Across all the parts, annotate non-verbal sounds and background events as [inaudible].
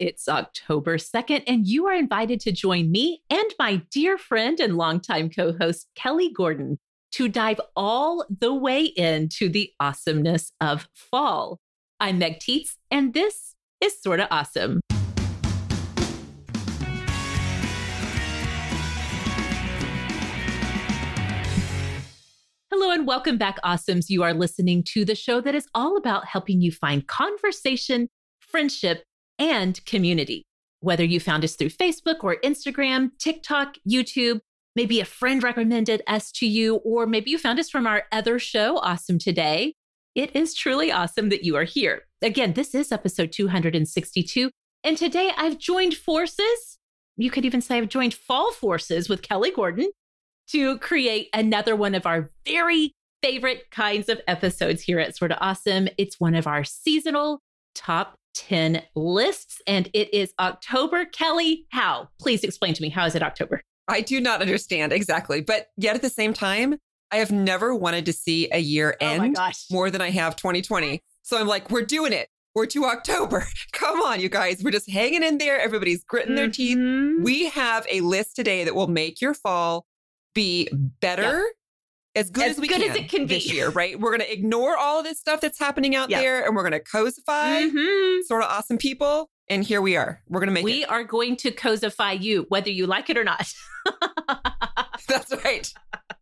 It's October 2nd, and you are invited to join me and my dear friend and longtime co host, Kelly Gordon, to dive all the way into the awesomeness of fall. I'm Meg Tietz, and this is Sorta Awesome. Hello and welcome back, Awesomes. You are listening to the show that is all about helping you find conversation, friendship, and community. Whether you found us through Facebook or Instagram, TikTok, YouTube, maybe a friend recommended us to you, or maybe you found us from our other show, Awesome Today. It is truly awesome that you are here. Again, this is episode 262. And today I've joined forces. You could even say I've joined fall forces with Kelly Gordon to create another one of our very favorite kinds of episodes here at Sorta Awesome. It's one of our seasonal top 10 lists, and it is October. Kelly, how? Please explain to me, how is it October? I do not understand exactly, but yet at the same time, I have never wanted to see a year end oh more than I have 2020. So I'm like, we're doing it. We're to October. [laughs] Come on, you guys. We're just hanging in there. Everybody's gritting their teeth. Mhm. We have a list today that will make your fall be better, as good As as we good can, as it can this be. year, right? We're going to ignore all of this stuff that's happening out Yeah. there and we're going to cosify Mhm. sort of awesome people. And here we are. We're going to make We it. are going to cosify you, whether you like it or not. [laughs] That's right.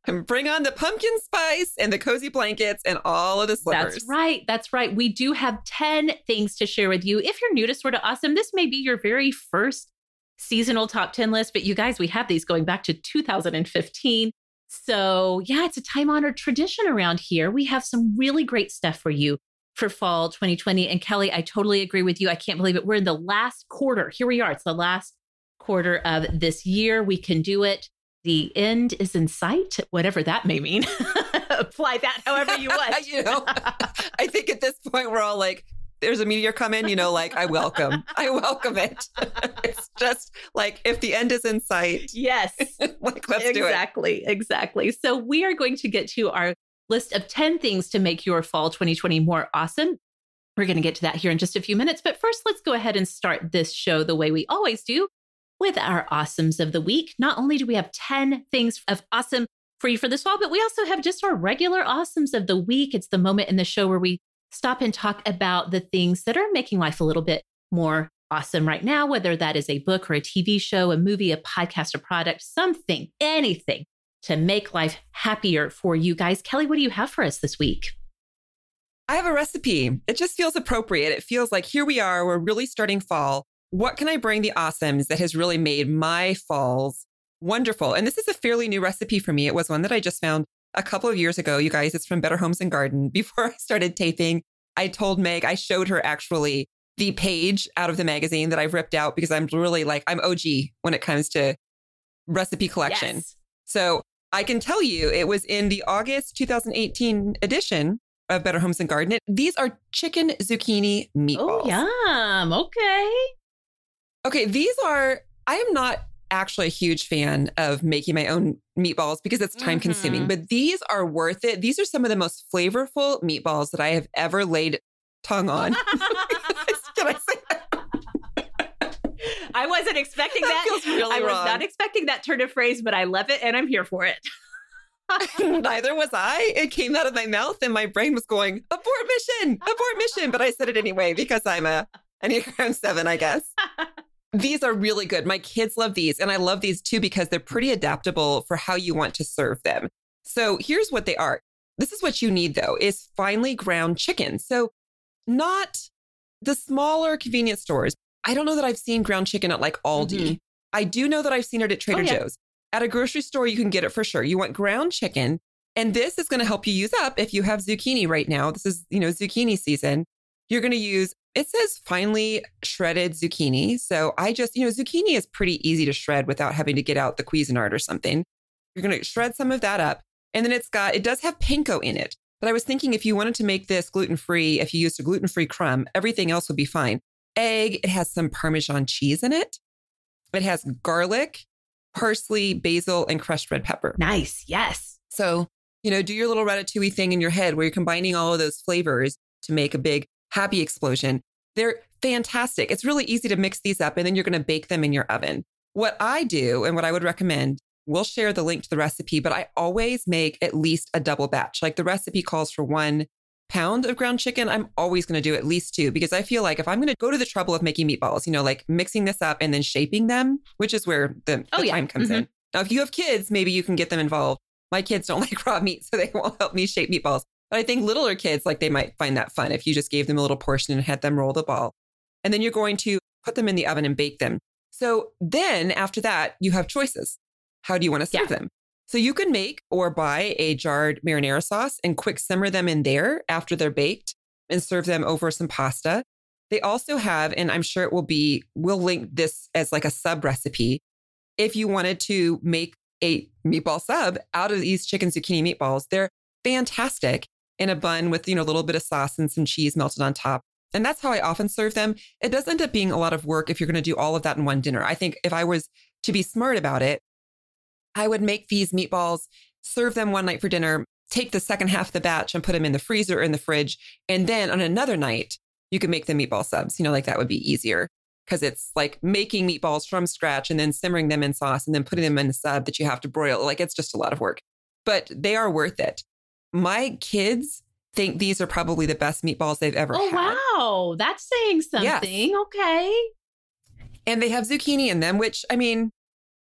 And bring on the pumpkin spice and the cozy blankets and all of the slippers. That's right. That's right. We do have 10 things to share with you. If you're new to Sorta Awesome, this may be your very first seasonal top 10 list, but you guys, we have these going back to 2015. So, yeah, it's a time honored tradition around here. We have some really great stuff for you for fall 2020. And Kelly, I totally agree with you. I can't believe it. We're in the last quarter. Here we are. It's the last quarter of this year. We can do it. The end is in sight, whatever that may mean. [laughs] Apply that however you [laughs] want. you know, I think at this point we're all like, there's a meteor coming, you know, like I welcome, I welcome it. [laughs] it's just like if the end is in sight, Yes. [laughs] like let's do it. exactly. Exactly. So we are going to get to our list of 10 things to make your fall 2020 more awesome. We're going to get to that here in just a few minutes. But first, let's go ahead and start this show the way we always do with our awesomes of the week. Not only do we have 10 things of awesome for you for this fall, but we also have just our regular awesomes of the week. It's the moment in the show where we stop and talk about the things that are making life a little bit more awesome right now, whether that is a book or a TV show, a movie, a podcast, a product, something, anything to make life happier for you guys. Kelly, what do you have for us this week? I have a recipe. It just feels appropriate. It feels like here we are, we're really starting fall. What can I bring the awesomes that has really made my falls wonderful? And this is a fairly new recipe for me. It was one that I just found a couple of years ago. You guys, it's from Better Homes and Garden. [laughs] Before I started taping, I told Meg, I showed her actually the page out of the magazine that I've ripped out because I'm really like, I'm OG when it comes to recipe collection. Yes. So I can tell you it was in the August 2018 edition of Better Homes and Garden. These are chicken zucchini oh, meatballs. Oh, yum. Okay. Okay, these are, I am not actually a huge fan of making my own meatballs because it's time consuming, Mhm. but these are worth it. These are some of the most flavorful meatballs that I have ever laid tongue on. [laughs] Can I say that? I wasn't expecting That that. really I was wrong. not expecting that turn of phrase, but I love it and I'm here for it. [laughs] Neither was I. It came out of my mouth and my brain was going, abort mission, abort mission. But I said it anyway because I'm a Enneagram 7, I guess. These are really good. My kids love these. And I love these too because they're pretty adaptable for how you want to serve them. So here's what they are. This is what you need though, is finely ground chicken. So not the smaller convenience stores. I don't know that I've seen ground chicken at like Aldi. Mhm. I do know that I've seen it at Trader Oh, yeah. Joe's. At a grocery store, you can get it for sure. You want ground chicken. And this is going to help you use up if you have zucchini right now. This is, you know, zucchini season. You're going to use, it says finely shredded zucchini. So I just, you know, zucchini is pretty easy to shred without having to get out the Cuisinart or something. You're going to shred some of that up. And then it's got, it does have panko in it. But I was thinking if you wanted to make this gluten free, if you used a gluten free crumb, everything else would be fine. Egg, it has some Parmesan cheese in it. It has garlic, parsley, basil, and crushed red pepper. Nice. Yes. So, you know, do your little ratatouille thing in your head where you're combining all of those flavors to make a big happy explosion. They're fantastic. It's really easy to mix these up and then you're going to bake them in your oven. What I do and what I would recommend, we'll share the link to the recipe, but I always make at least a double batch. Like the recipe calls for one pound of ground chicken. I'm always going to do at least two because I feel like if I'm going to go to the trouble of making meatballs, you know, like mixing this up and then shaping them, which is where the, Oh, the yeah. time comes Mhm. in. Now, if you have kids, maybe you can get them involved. My kids don't [laughs] like raw meat, so they won't help me shape meatballs. But I think littler kids, like they might find that fun if you just gave them a little portion and had them roll the ball. And then you're going to put them in the oven and bake them. So then after that, you have choices. How do you want to serve them? So you can make or buy a jarred marinara sauce and quick simmer them in there after they're baked and serve them over some pasta. They also have, and I'm sure it will be, we'll link this as like a sub recipe. If you wanted to make a meatball sub out of these chicken zucchini meatballs, they're fantastic in a bun with, you know, a little bit of sauce and some cheese melted on top. And that's how I often serve them. It does end up being a lot of work if you're going to do all of that in one dinner. I think if I was to be smart about it, I would make these meatballs, serve them one night for dinner, take the second half of the batch and put them in the freezer or in the fridge. And then on another night, you can make the meatball subs. You know, like that would be easier because it's like making meatballs from scratch and then simmering them in sauce and then putting them in a sub that you have to broil. Like it's just a lot of work, but they are worth it. My kids think these are probably the best meatballs they've ever Oh, had. wow. That's saying Yes. something. Okay. And they have zucchini in them, which I mean,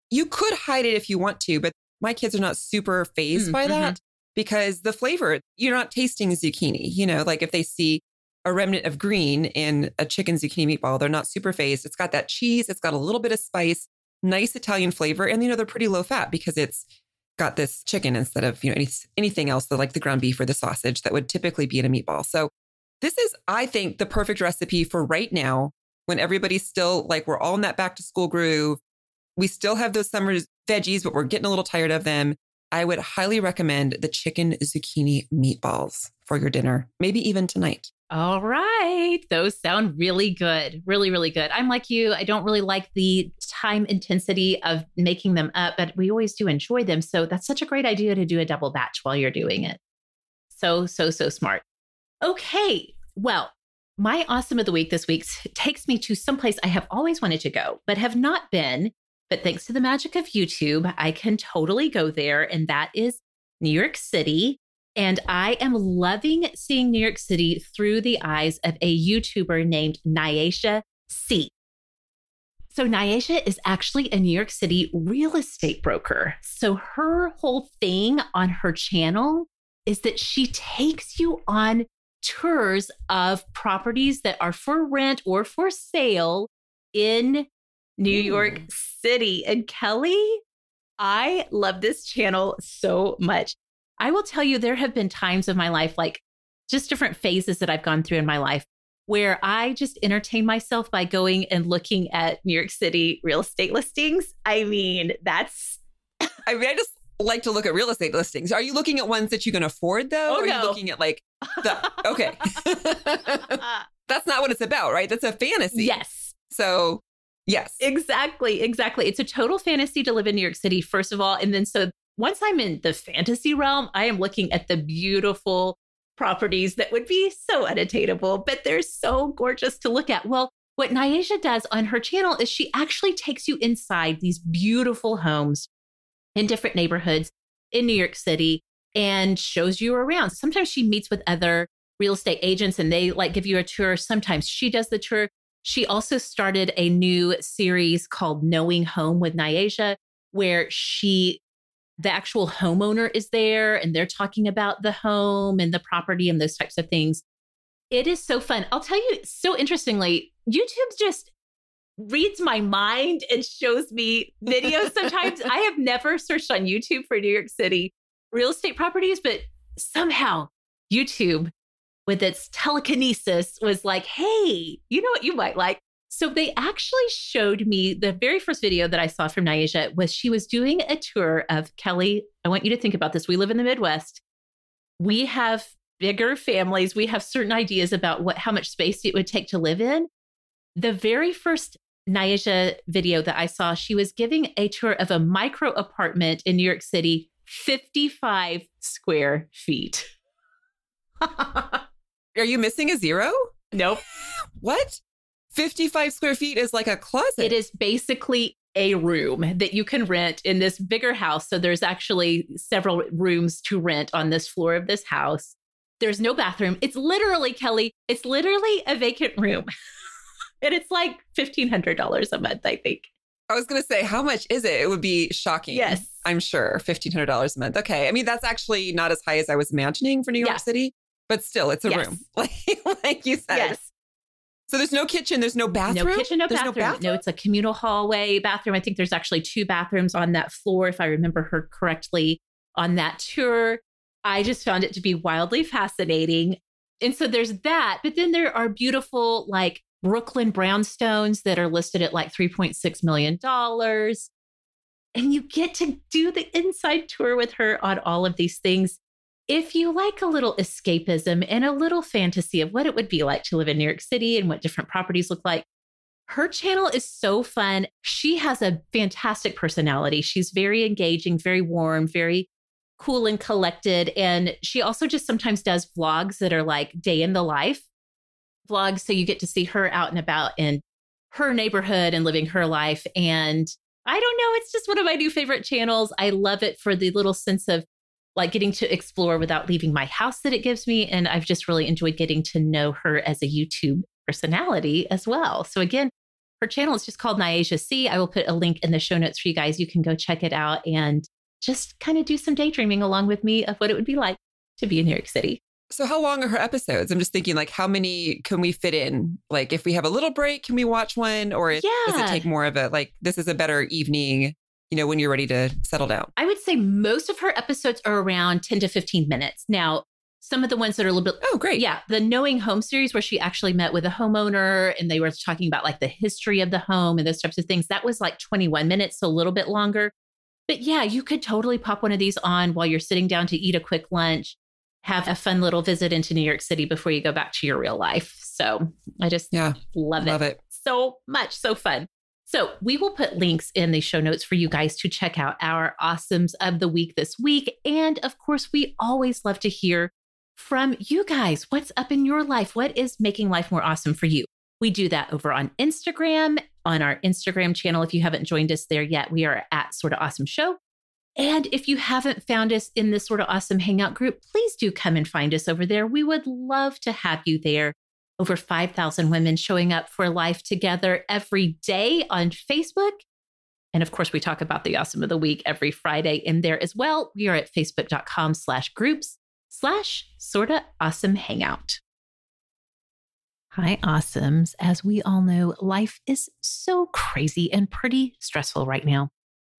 you could hide it if you want to, but my kids are not super phased Mm, by that because the flavor, you're not tasting zucchini. You know, like if they see a remnant of green in a chicken zucchini meatball, they're not super phased. It's got that cheese, it's got a little bit of spice, nice Italian flavor. And, you know, they're pretty low fat because it's got this chicken instead of, you know, any, anything else that like the ground beef or the sausage that would typically be in a meatball. So this is, I think, the perfect recipe for right now when everybody's still like, we're all in that back to school groove. We still have those summer veggies, but we're getting a little tired of them. I would highly recommend the chicken zucchini meatballs for your dinner, maybe even tonight. All right. Those sound really good. Really, really good. I'm like you. I don't really like the time intensity of making them up, but we always do enjoy them. So that's such a great idea to do a double batch while you're doing it. So, so, so smart. Okay. Well, my awesome of the week this week takes me to someplace I have always wanted to go, but have not been. But thanks to the magic of YouTube, I can totally go there. And that is New York City. And I am loving seeing New York City through the eyes of a YouTuber named Nyasha C. So, Nyasha is actually a New York City real estate broker. So, her whole thing on her channel is that she takes you on tours of properties that are for rent or for sale in New Ooh. York City. And Kelly, I love this channel so much. I will tell you, there have been times of my life, like just different phases that I've gone through in my life, where I just entertain myself by going and looking at New York City real estate listings. I mean, that's I mean, I just like to look at real estate listings. Are you looking at ones that you can afford though? Oh, or are no. you looking at like the [laughs] okay. [laughs] That's not what it's about, right? That's a fantasy. yes, So yes. exactly, exactly. It's a total fantasy to live in New York City, first of all. And then so once I'm in the fantasy realm, I am looking at the beautiful properties that would be so unattainable, but they're so gorgeous to look at. Well, what Nyasha does on her channel is she actually takes you inside these beautiful homes in different neighborhoods in New York City and shows you around. Sometimes she meets with other real estate agents and they like give you a tour. Sometimes she does the tour. She also started a new series called Knowing Home with Nyasha, where she, the actual homeowner is there and they're talking about the home and the property and those types of things. It is so fun. I'll tell you, so interestingly, YouTube just reads my mind and shows me videos sometimes. I have never searched on YouTube for New York City real estate properties, but somehow YouTube, with its telekinesis, was like, hey, you know what you might like? So they actually showed me the very first video that I saw from Nyasha was she was doing a tour of Kelly. I want you to think about this. We live in the Midwest. We have bigger families. We have certain ideas about what how much space it would take to live in. The very first Nyasha video that I saw, she was giving a tour of a micro apartment in New York City, 55 square feet. [laughs] Are you missing a zero? Nope. What? 55 square feet is like a closet. It is basically a room that you can rent in this bigger house. So there's actually several rooms to rent on this floor of this house. There's no bathroom. It's literally, Kelly, it's literally a vacant room. [laughs] and it's like $1,500 a month, I think. I was going to say, how much is it? It would be shocking. Yes. I'm sure. $1,500 a month. Okay. I mean, that's actually not as high as I was imagining for New York Yeah. City, but still, it's a Yes. room. [laughs] Like, like you said. Yes. So there's no kitchen, there's no bathroom. No kitchen, no There's bathroom. no it's a communal hallway bathroom. I think there's actually two bathrooms on that floor, if I remember her correctly, on that tour. I just found it to be wildly fascinating. And so there's that. But then there are beautiful, like Brooklyn brownstones that are listed at like $3.6 million. And you get to do the inside tour with her on all of these things. If you like a little escapism and a little fantasy of what it would be like to live in New York City and what different properties look like, her channel is so fun. She has a fantastic personality. She's very engaging, very warm, very cool and collected. And she also just sometimes does vlogs that are like day in the life vlogs. So you get to see her out and about in her neighborhood and living her life. And I don't know, it's just one of my new favorite channels. I love it for the little sense of like getting to explore without leaving my house that it gives me. And I've just really enjoyed getting to know her as a YouTube personality as well. So again, her channel is just called Nyasha C. I will put a link in the show notes for you guys. You can go check it out and just kind of do some daydreaming along with me of what it would be like to be in New York City. So how long are her episodes? I'm just thinking like how many can we fit in? Like if we have a little break, can we watch one? Or does Yeah. it take more of a like this is a better evening, you know, when you're ready to settle down? I would say most of her episodes are around 10 to 15 minutes. Now, some of the ones that are a little bit Oh, great. Yeah, the Knowing Home series where she actually met with a homeowner and they were talking about like the history of the home and those types of things. That was like 21 minutes, so a little bit longer. But yeah, you could totally pop one of these on while you're sitting down to eat a quick lunch, have a fun little visit into New York City before you go back to your real life. So I just Yeah. love, Love it it. so much. So fun. So we will put links in the show notes for you guys to check out our awesomes of the week this week. And of course, we always love to hear from you guys. What's up in your life? What is making life more awesome for you? We do that over on Instagram, on our Instagram channel. If you haven't joined us there yet, we are at Sorta Awesome Show. And if you haven't found us in this Sorta Awesome Hangout group, please do come and find us over there. We would love to have you there over 5,000 women showing up for life together every day on Facebook. And of course, we talk about the awesome of the week every Friday in there as well. We are at facebook.com slash groups slash sorta awesome hangout. Hi, awesomes. As we all know, life is so crazy and pretty stressful right now.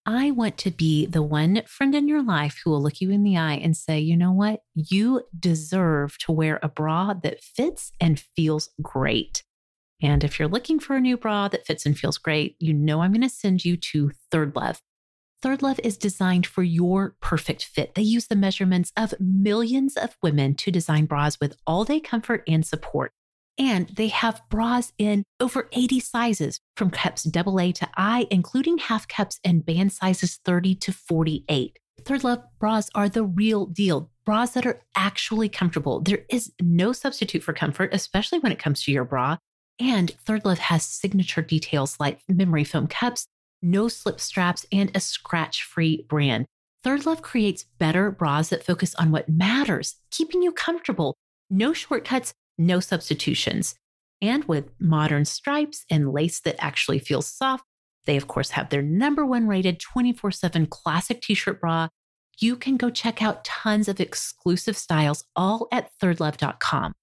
I want to be the one friend in your life who will look you in the eye and say, you know what? You deserve to wear a bra that fits and feels great. And if you're looking for a new bra that fits and feels great, you know I'm going to send you to Third Love. Third Love is designed for your perfect fit. They use the measurements of millions of women to design bras with all day comfort and support. And they have bras in over 80 sizes from cups AA to I, including half cups and band sizes 30 to 48. Third Love bras are the real deal. Bras that are actually comfortable. There is no substitute for comfort, especially when it comes to your bra. And Third Love has signature details like memory foam cups, no slip straps, and a scratch free brand. Third Love creates better bras that focus on what matters, keeping you comfortable. No shortcuts, no substitutions. And with modern stripes and lace that actually feels soft, they of course have their number one rated 24 7 classic t shirt bra. You can go check out tons of exclusive styles all at thirdlove.com.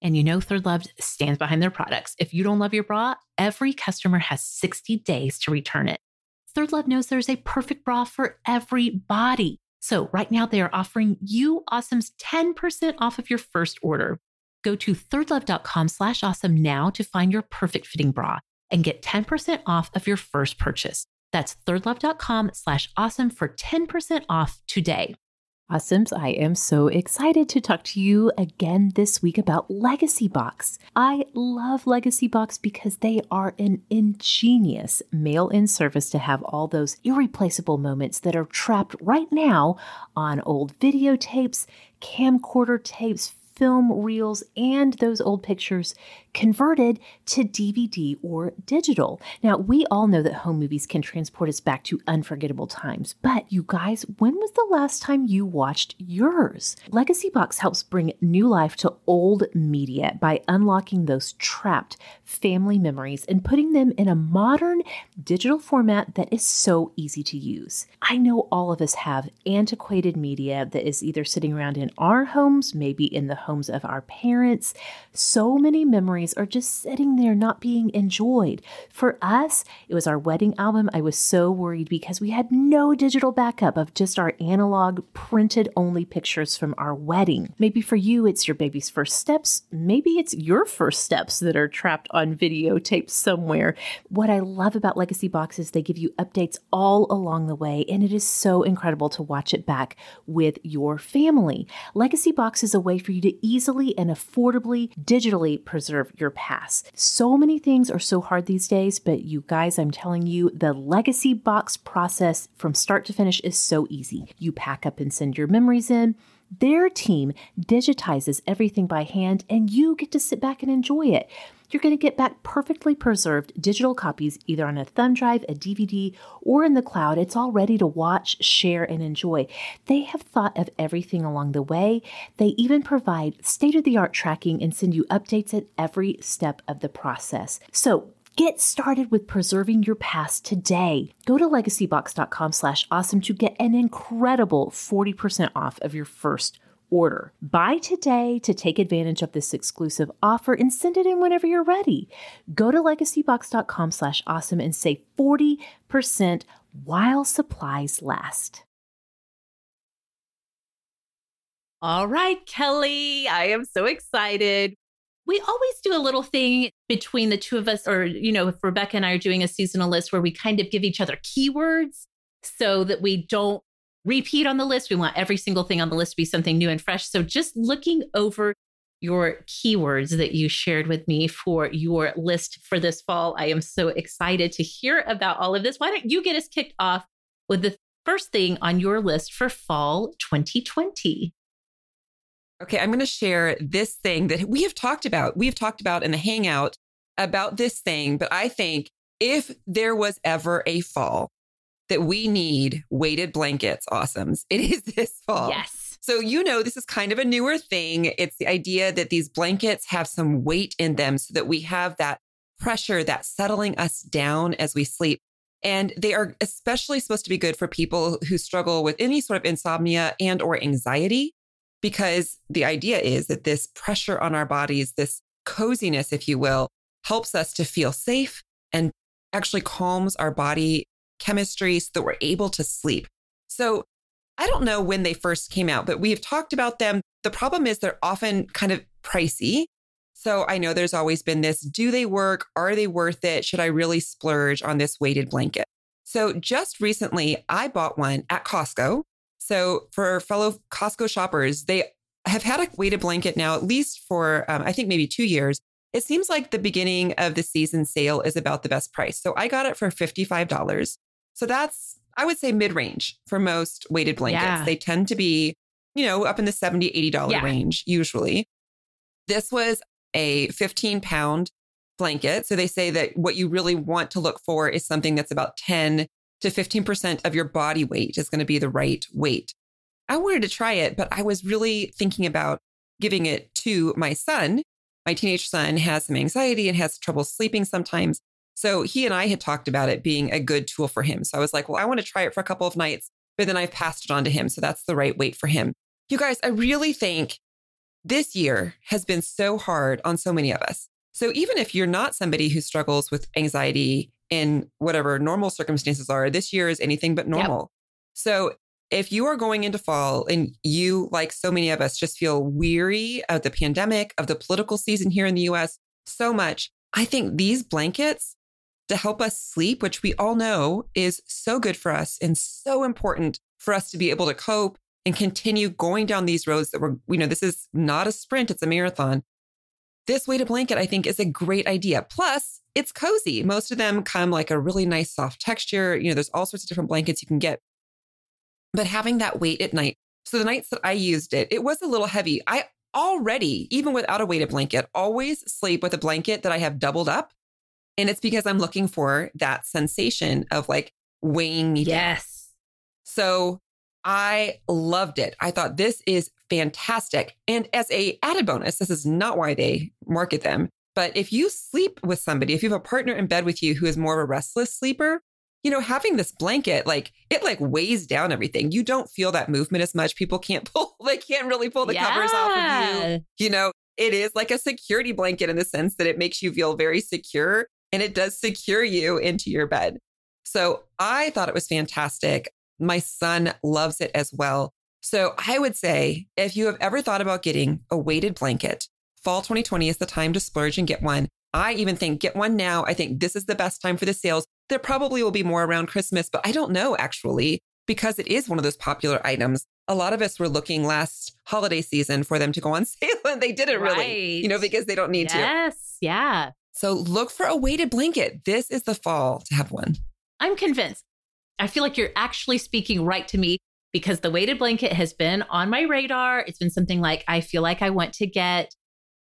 And you know, Third Love stands behind their products. If you don't love your bra, every customer has 60 days to return it. Third Love knows there's a perfect bra for every body. So right now they are offering you awesomes 10% off of your first order. Go to thirdlove.com slash awesome now to find your perfect fitting bra and get 10% off of your first purchase. That's thirdlove.com slash awesome for 10% off today. Awesomes, I am so excited to talk to you again this week about Legacy Box. I love Legacy Box because they are an ingenious mail in service to have all those irreplaceable moments that are trapped right now on old videotapes, camcorder tapes, film reels and those old pictures converted to DVD or digital. Now, we all know that home movies can transport us back to unforgettable times, but you guys, when was the last time you watched yours? Legacy Box helps bring new life to old media by unlocking those trapped family memories and putting them in a modern digital format that is so easy to use. I know all of us have antiquated media that is either sitting around in our homes, maybe in the homes of our parents. So many memories are just sitting there not being enjoyed. For us, it was our wedding album. I was so worried because we had no digital backup of just our analog printed only pictures from our wedding. Maybe for you, it's your baby's first steps. Maybe it's your first steps that are trapped on videotape somewhere. What I love about Legacy Box is they give you updates all along the way, and it is so incredible to watch it back with your family. Legacy Box is a way for you to easily and affordably digitally preserve your past. So many things are so hard these days, but you guys, I'm telling you, the Legacy Box process from start to finish is so easy. You pack up and send your memories in. Their team digitizes everything by hand, and you get to sit back and enjoy it you're going to get back perfectly preserved digital copies either on a thumb drive, a DVD, or in the cloud. It's all ready to watch, share, and enjoy. They have thought of everything along the way. They even provide state of the art tracking and send you updates at every step of the process. So, Get started with preserving your past today. Go to legacybox.com slash awesome to get an incredible 40% off of your first order. Buy today to take advantage of this exclusive offer and send it in whenever you're ready. Go to legacybox.com slash awesome and save 40% while supplies last. All right, Kelly, I am so excited. We always do a little thing between the two of us, or, you know, if Rebecca and I are doing a seasonal list where we kind of give each other keywords so that we don't repeat on the list. We want every single thing on the list to be something new and fresh. So just looking over your keywords that you shared with me for your list for this fall. I am so excited to hear about all of this. Why don't you get us kicked off with the first thing on your list for fall 2020? Okay, I'm going to share this thing that we have talked about. We have talked about in the Hangout about this thing, but I think if there was ever a fall that we need weighted blankets, awesomes. [laughs] It is this fall. Yes. So, you know, this is kind of a newer thing. It's the idea that these blankets have some weight in them so that we have that pressure that settling us down as we sleep. And they are especially supposed to be good for people who struggle with any sort of insomnia and or anxiety because the idea is that this pressure on our bodies, this coziness if you will, helps us to feel safe and actually calms our body chemistry so that we're able to sleep. So I don't know when they first came out, but we have talked about them. The problem is they're often kind of pricey. So I know there's always been this do they work? Are they worth it? Should I really splurge on this weighted blanket? So just recently, I bought one at Costco. So for fellow Costco shoppers, they have had a weighted blanket now, at least for, um, I think maybe two years. It seems like the beginning of the season sale is about the best price. So I got it for $55. So that's, I would say, mid range for most weighted blankets. Yeah. They tend to be, you know, up in the $70, $80 yeah. range usually. This was a 15 pound blanket. So they say that what you really want to look for is something that's about 10 to 15% of your body weight is going to be the right weight. I wanted to try it, but I was really thinking about giving it to my son. My teenage son has some anxiety and has trouble sleeping sometimes. So he and I had talked about it being a good tool for him. So I was like, well, I want to try it for a couple of nights, but then I've passed it on to him. So that's the right weight for him. You guys, I really think this year has been so hard on so many of us. So even if you're not somebody who struggles with anxiety in whatever normal circumstances are, this year is anything but normal. Yep. So if you are going into fall and you, like so many of us, just feel weary of the pandemic, of the political season here in the US so much, I think these blankets to help us sleep, which we all know is so good for us and so important for us to be able to cope and continue going down these roads that we're, you know, this is not a sprint, it's a marathon. This weighted blanket, I think, is a great idea. Plus, it's cozy. Most of them come like a really nice soft texture. You know, there's all sorts of different blankets you can get. But having that weight at night. So the nights that I used it, it was a little heavy. I already, even without a weighted blanket, always sleep with a blanket that I have doubled up. And it's because I'm looking for that sensation of like weighing me down. Yes. So I loved it. I thought this is fantastic. And as a added bonus, this is not why they market them, but if you sleep with somebody, if you have a partner in bed with you who is more of a restless sleeper, you know, having this blanket, like it like weighs down everything. You don't feel that movement as much. People can't [laughs] pull, they can't really pull the yeah. covers off of you. You know, it is like a security blanket in the sense that it makes you feel very secure and it does secure you into your bed. So I thought it was fantastic. My son loves it as well. So I would say if you have ever thought about getting a weighted blanket, fall 2020 is the time to splurge and get one. I even think get one now. I think this is the best time for the sales. There probably will be more around Christmas, but I don't know actually, because it is one of those popular items. A lot of us were looking last holiday season for them to go on [laughs] sale and they didn't right. really, you know, because they don't need yes, to. Yes. Yeah. So look for a weighted blanket. This is the fall to have one. I'm convinced. I feel like you're actually speaking right to me because the weighted blanket has been on my radar. It's been something like I feel like I want to get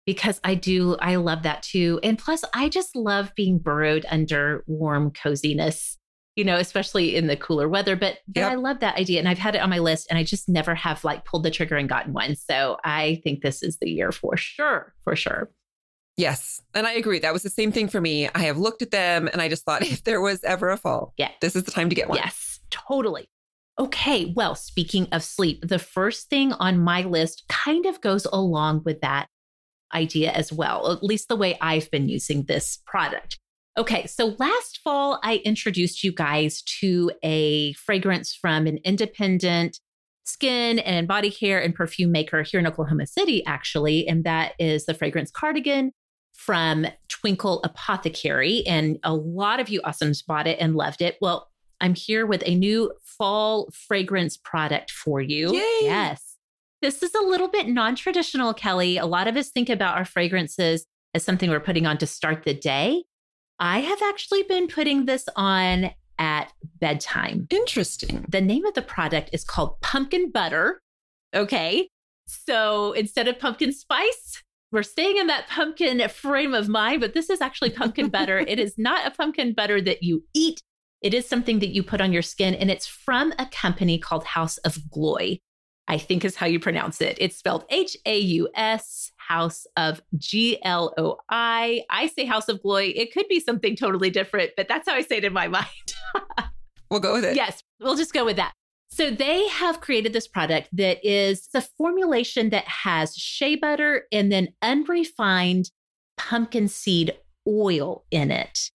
because I do, I love that too. And plus, I just love being burrowed under warm coziness, you know, especially in the cooler weather. But, but yep. I love that idea. And I've had it on my list and I just never have like pulled the trigger and gotten one. So I think this is the year for sure, for sure. Yes. And I agree. That was the same thing for me. I have looked at them and I just thought [laughs] if there was ever a fall, yeah, this is the time to get one. Yes, totally. Okay. Well, speaking of sleep, the first thing on my list kind of goes along with that idea as well, at least the way I've been using this product. Okay, so last fall, I introduced you guys to a fragrance from an independent skin and body care and perfume maker here in Oklahoma City, actually. And that is the fragrance cardigan from Twinkle Apothecary. And a lot of you awesomes bought it and loved it. Well, I'm here with a new fall fragrance product for you. Yay. Yes. This is a little bit non traditional, Kelly. A lot of us think about our fragrances as something we're putting on to start the day. I have actually been putting this on at bedtime. Interesting. The name of the product is called Pumpkin Butter. Okay. So instead of pumpkin spice, we're staying in that pumpkin frame of mind, but this is actually pumpkin [laughs] butter. it is not a pumpkin butter that you eat. It is something that you put on your skin, and it's from a company called Haus of Gloi. I think is how you pronounce it. It's spelled H A U S, House of G L O I. I say Haus of Gloi. It could be something totally different, but that's how I say it in my [laughs] mind. we'll go with it. Yes, we'll just go with that. So they have created this product that is a formulation that has shea butter and then unrefined pumpkin seed oil in it.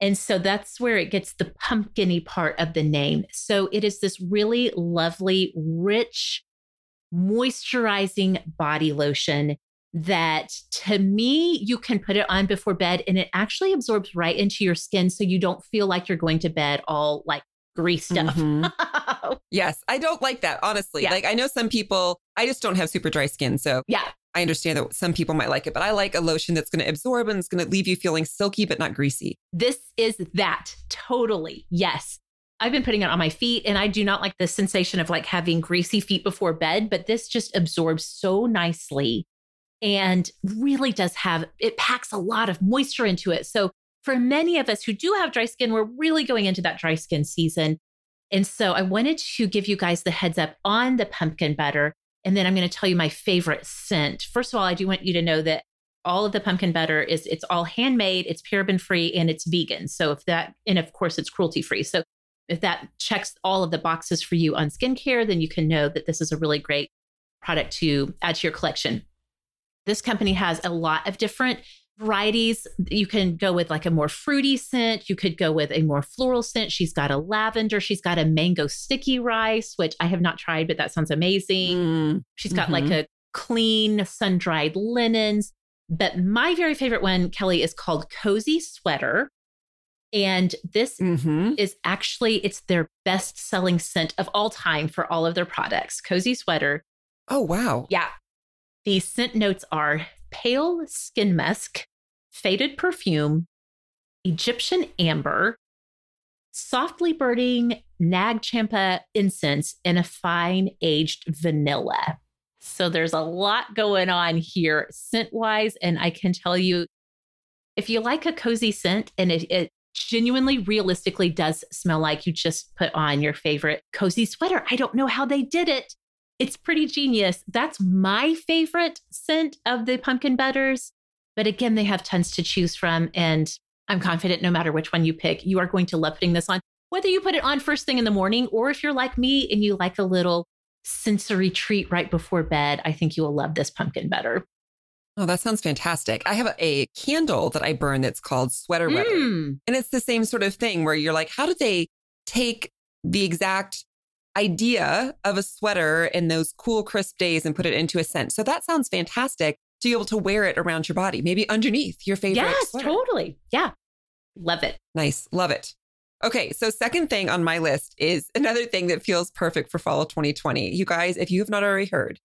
And so that's where it gets the pumpkiny part of the name. So it is this really lovely, rich, moisturizing body lotion that to me, you can put it on before bed and it actually absorbs right into your skin. So you don't feel like you're going to bed all like greased up. Mm-hmm. [laughs] [laughs] yes, I don't like that, honestly. Yeah. Like I know some people, I just don't have super dry skin. So yeah, I understand that some people might like it, but I like a lotion that's going to absorb and it's going to leave you feeling silky but not greasy. This is that. Totally. Yes. I've been putting it on my feet and I do not like the sensation of like having greasy feet before bed, but this just absorbs so nicely and really does have it packs a lot of moisture into it. So for many of us who do have dry skin, we're really going into that dry skin season. And so I wanted to give you guys the heads up on the pumpkin butter and then I'm going to tell you my favorite scent. First of all, I do want you to know that all of the pumpkin butter is it's all handmade, it's paraben free, and it's vegan. So if that, and of course it's cruelty free. So if that checks all of the boxes for you on skincare, then you can know that this is a really great product to add to your collection. This company has a lot of different varieties. You can go with like a more fruity scent. You could go with a more floral scent. She's got a lavender. She's got a mango sticky rice, which I have not tried, but that sounds amazing. Mm, she's got mm-hmm. like a clean sun dried linens. But my very favorite one, Kelly, is called Cozy Sweater. And this mm-hmm. is actually it's their best selling scent of all time for all of their products. Cozy Sweater. Oh wow. Yeah. The scent notes are pale skin musk, faded perfume, Egyptian amber, softly burning Nag Champa incense, and a fine aged vanilla. So there's a lot going on here scent wise. And I can tell you, if you like a cozy scent and it, it genuinely, realistically does smell like you just put on your favorite cozy sweater, I don't know how they did it. It's pretty genius. That's my favorite scent of the pumpkin butters. But again, they have tons to choose from. And I'm confident no matter which one you pick, you are going to love putting this on. Whether you put it on first thing in the morning or if you're like me and you like a little sensory treat right before bed, I think you will love this pumpkin butter. Oh, that sounds fantastic. I have a, candle that I burn that's called Sweater Weather. Mm. And it's the same sort of thing where you're like, how did they take the exact idea of a sweater in those cool, crisp days and put it into a scent? So that sounds fantastic to be able to wear it around your body, maybe underneath your favorite. Yes, sweater. totally. Yeah. Love it. Nice. Love it. Okay, so second thing on my list is another thing that feels perfect for fall of 2020. You guys, if you have not already heard,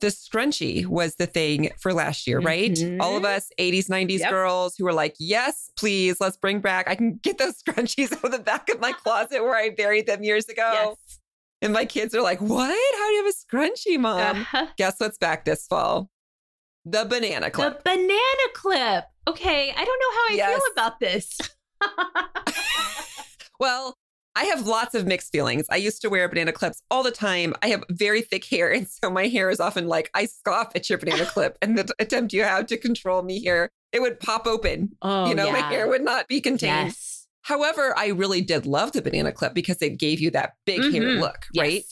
the scrunchie was the thing for last year, right? Mhm. All of us 80s, 90s Yep. girls who were like, yes, please, let's bring back. I can get those [laughs] scrunchies out of the back of my [laughs] closet where I buried them years ago. Yes. And my kids are like, what? How do you have a scrunchie, mom? Uh-huh. [laughs] Guess what's back this fall? The banana clip. The banana clip. Okay. I don't know how I Yes. feel about this. [laughs] Well, I have lots of mixed feelings. I used to wear banana clips all the time. I have very thick hair. And so my hair is often like, I scoff at your banana [laughs] clip and the attempt you have to control me here. It would pop open. oh, you know, my hair would not be contained. Yes. However, I really did love the banana clip because it gave you that big hair Mhm. look, right?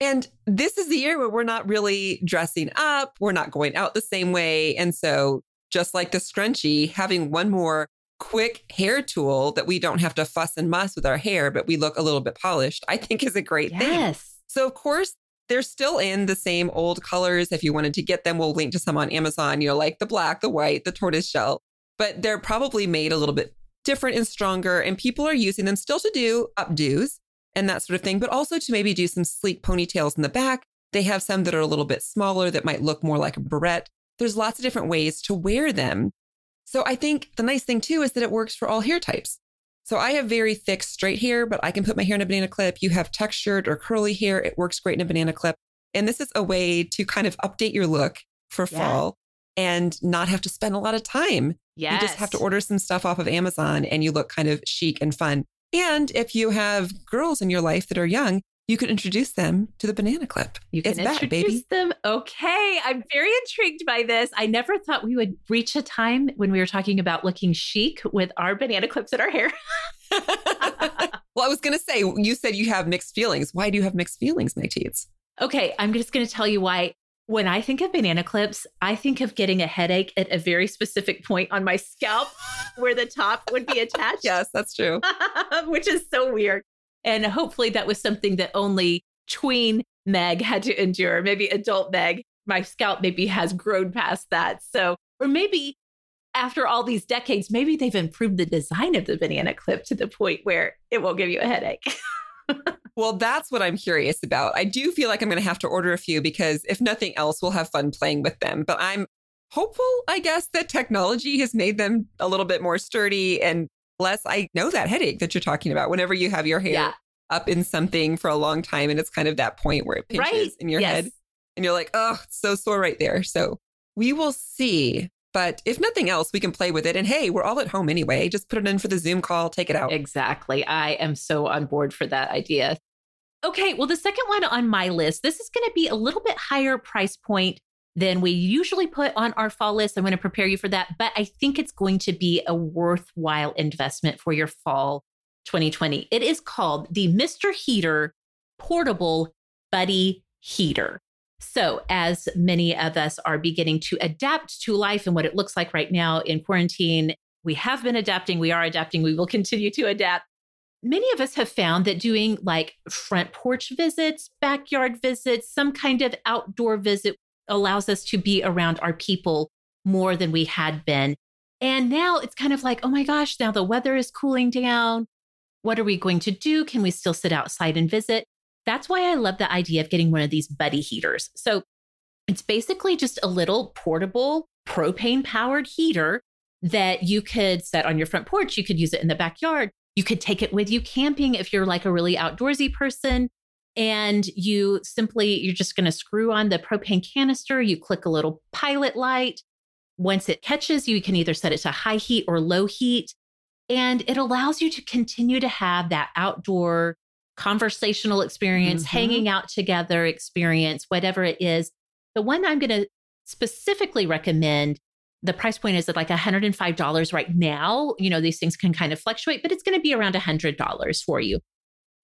And this is the year where we're not really dressing up, we're not going out the same way. And so, just like the scrunchie, having one more quick hair tool that we don't have to fuss and muss with our hair, but we look a little bit polished, I think is a great thing. Yes. So, of course, they're still in the same old colors. If you wanted to get them, we'll link to some on Amazon, you know, like the black, the white, the tortoise shell, but they're probably made a little bit different and stronger. And people are using them still to do updos and that sort of thing, but also to maybe do some sleek ponytails in the back. They have some that are a little bit smaller that might look more like a barrette. There's lots of different ways to wear them. So I think the nice thing too is that it works for all hair types. So I have very thick, straight hair, but I can put my hair in a banana clip. You have textured or curly hair. It works great in a banana clip. And this is a way to kind of update your look for Yeah. fall and not have to spend a lot of time Yes. you just have to order some stuff off of Amazon and you look kind of chic and fun. And if you have girls in your life that are young, you could introduce them to the banana clip. You can it's introduce baby. them. Okay. I'm very intrigued by this. I never thought we would reach a time when we were talking about looking chic with our banana clips in our hair. [laughs] well, I was going to say, you said you have mixed feelings. Why do you have mixed feelings, Meg Tietz? Okay. I'm just going to tell you why. When I think of banana clips, I think of getting a headache at a very specific point on my scalp where the top would be attached. Yes, that's true. [laughs] which is so weird. And hopefully that was something that only tween Meg had to endure. Maybe adult Meg, my scalp maybe has grown past that. So, or maybe after all these decades, maybe they've improved the design of the banana clip to the point where it won't give you a headache. [laughs] Well, that's what I'm curious about. I do feel like I'm going to have to order a few because if nothing else, we'll have fun playing with them. But I'm hopeful, I guess, that technology has made them a little bit more sturdy and less. I know that headache that you're talking about whenever you have your hair yeah. up in something for a long time and it's kind of that point where it pinches Right. in your Yes. head and you're like, oh, it's so sore right there. So we will see. But if nothing else, we can play with it. And hey, we're all at home anyway. Just put it in for the Zoom call, take it out. Exactly. I am so on board for that idea. Okay, well, the second one on my list, this is going to be a little bit higher price point than we usually put on our fall list. I'm going to prepare you for that, but I think it's going to be a worthwhile investment for your fall 2020. It is called the Mr. Heater Portable Buddy Heater. So, as many of us are beginning to adapt to life and what it looks like right now in quarantine, we have been adapting, we are adapting, we will continue to adapt. Many of us have found that doing like front porch visits, backyard visits, some kind of outdoor visit allows us to be around our people more than we had been. And now it's kind of like, oh my gosh, now the weather is cooling down. What are we going to do? Can we still sit outside and visit? That's why I love the idea of getting one of these buddy heaters. So it's basically just a little portable propane powered heater that you could set on your front porch. You could use it in the backyard. You could take it with you camping if you're like a really outdoorsy person. And you simply, you're just going to screw on the propane canister. You click a little pilot light. Once it catches, you can either set it to high heat or low heat. And it allows you to continue to have that outdoor conversational experience, mm-hmm. hanging out together experience, whatever it is. The one I'm going to specifically recommend the price point is at like $105 right now. You know, these things can kind of fluctuate, but it's going to be around $100 for you.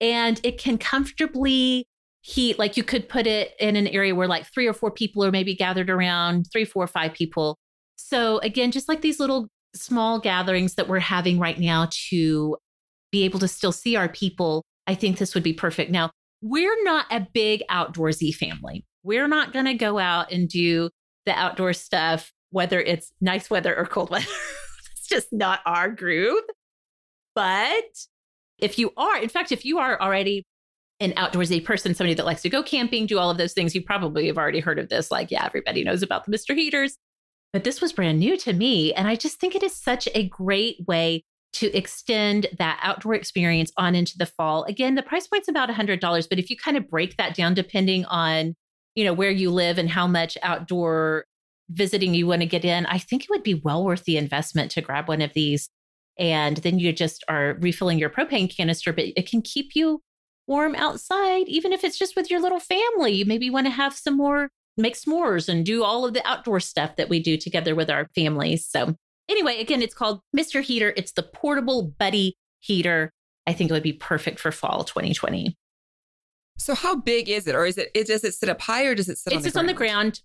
And it can comfortably heat, like you could put it in an area where like three or four people are maybe gathered around, three, four, five people. So again, just like these little small gatherings that we're having right now to be able to still see our people, I think this would be perfect. Now, we're not a big outdoorsy family. We're not going to go out and do the outdoor stuff whether it's nice weather or cold [laughs] weather. it's just not our groove. But if you are, in fact, if you are already an outdoorsy person, somebody that likes to go camping, do all of those things, you probably have already heard of this. Like, yeah, everybody knows about the Mr. Heaters. But this was brand new to me. And I just think it is such a great way to extend that outdoor experience on into the fall. Again, the price point's about $100, but if you kind of break that down depending on, you know, where you live and how much outdoor visiting you want to get in, I think it would be well worth the investment to grab one of these. And then you just are refilling your propane canister, but it can keep you warm outside, even if it's just with your little family. You maybe want to have some more, make s'mores and do all of the outdoor stuff that we do together with our families. So, anyway, again, it's called Mr. Heater. It's the portable buddy heater. I think it would be perfect for fall 2020. So how big is it, or is it? it Does it sit up high, or does it sit? It on sits on the ground.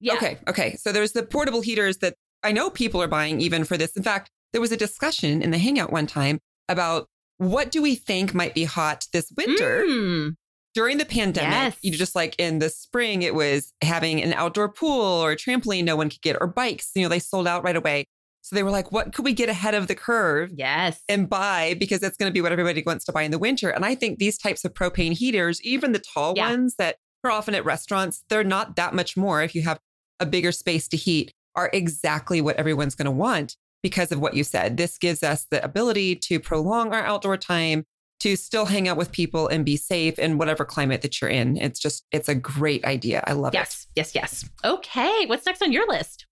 Yeah. Okay. Okay. So there's the portable heaters that I know people are buying even for this. In fact, there was a discussion in the Hangout one time about what do we think might be hot this winter. Mm. During the pandemic, yes. you know, just like in the spring, it was having an outdoor pool or a trampoline no one could get, or bikes. You know, they sold out right away. So they were like, what could we get ahead of the curve? Yes. And buy because that's going to be what everybody wants to buy in the winter. And I think these types of propane heaters, even the tall yeah. ones that are often at restaurants, they're not that much more if you have a bigger space to heat are exactly what everyone's going to want because of what you said. This gives us the ability to prolong our outdoor time, to still hang out with people and be safe in whatever climate that you're in. It's just, it's a great idea. I love yes, it. Yes, yes, yes. Okay. What's next on your list?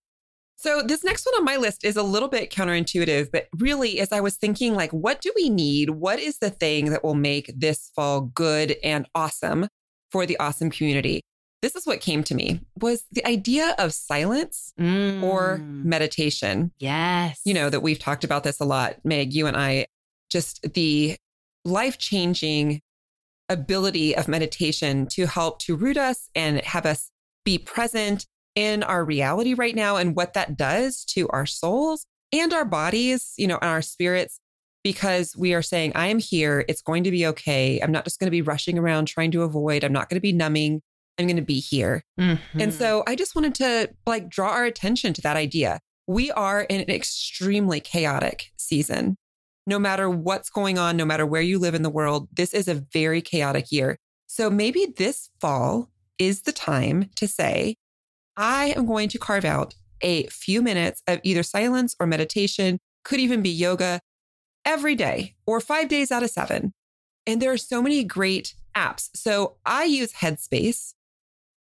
So, this next one on my list is a little bit counterintuitive, but really, as I was thinking, like, what do we need? What is the thing that will make this fall good and awesome for the awesome community? This is what came to me was the idea of silence mm. or meditation. Yes. You know, that we've talked about this a lot, Meg, you and I, just the life changing ability of meditation to help to root us and have us be present in our reality right now and what that does to our souls and our bodies, you know, and our spirits because we are saying, I am here. It's going to be okay. I'm not just going to be rushing around trying to avoid. I'm not going to be numbing. I'm going to be here. Mm-hmm. And so I just wanted to like draw our attention to that idea. We are in an extremely chaotic season. No matter what's going on, no matter where you live in the world, this is a very chaotic year. So maybe this fall is the time to say, I am going to carve out a few minutes of either silence or meditation, could even be yoga every day or five days out of seven. And there are so many great apps. So I use Headspace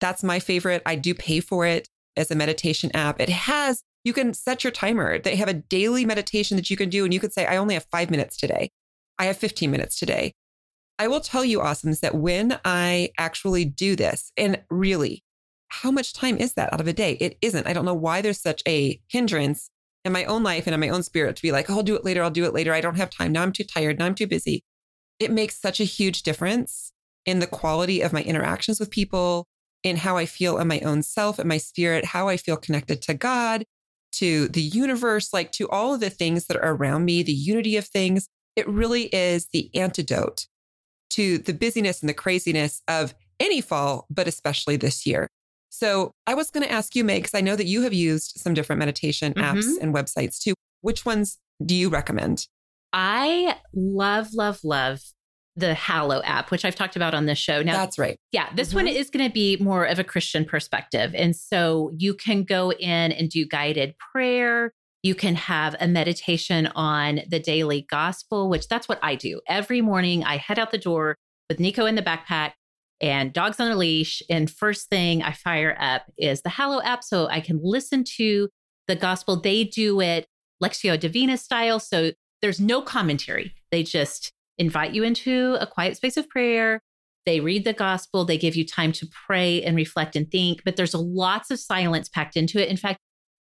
that's my favorite. I do pay for it as a meditation app. It has, you can set your timer. They have a daily meditation that you can do. And you could say, I only have five minutes today. I have 15 minutes today. I will tell you, awesomes, that when I actually do this, and really, how much time is that out of a day? It isn't. I don't know why there's such a hindrance in my own life and in my own spirit to be like, oh, I'll do it later. I'll do it later. I don't have time. Now I'm too tired. Now I'm too busy. It makes such a huge difference in the quality of my interactions with people, in how I feel in my own self and my spirit, how I feel connected to God, to the universe, like to all of the things that are around me, the unity of things. It really is the antidote to the busyness and the craziness of any fall, but especially this year. So I was going to ask you, Meg, because I know that you have used some different meditation apps mm-hmm. and websites too. Which ones do you recommend? I love, love, love the Hallow app, which I've talked about on this show. Now, that's right. Yeah, this mm-hmm. one is going to be more of a Christian perspective. And so you can go in and do guided prayer. You can have a meditation on the daily gospel, which that's what I do. Every morning I head out the door with Nico in the backpack and dogs on a leash. And first thing I fire up is the Hallow app so I can listen to the gospel. They do it Lectio Divina style. So there's no commentary. They just invite you into a quiet space of prayer. They read the gospel. They give you time to pray and reflect and think, but there's lots of silence packed into it. In fact,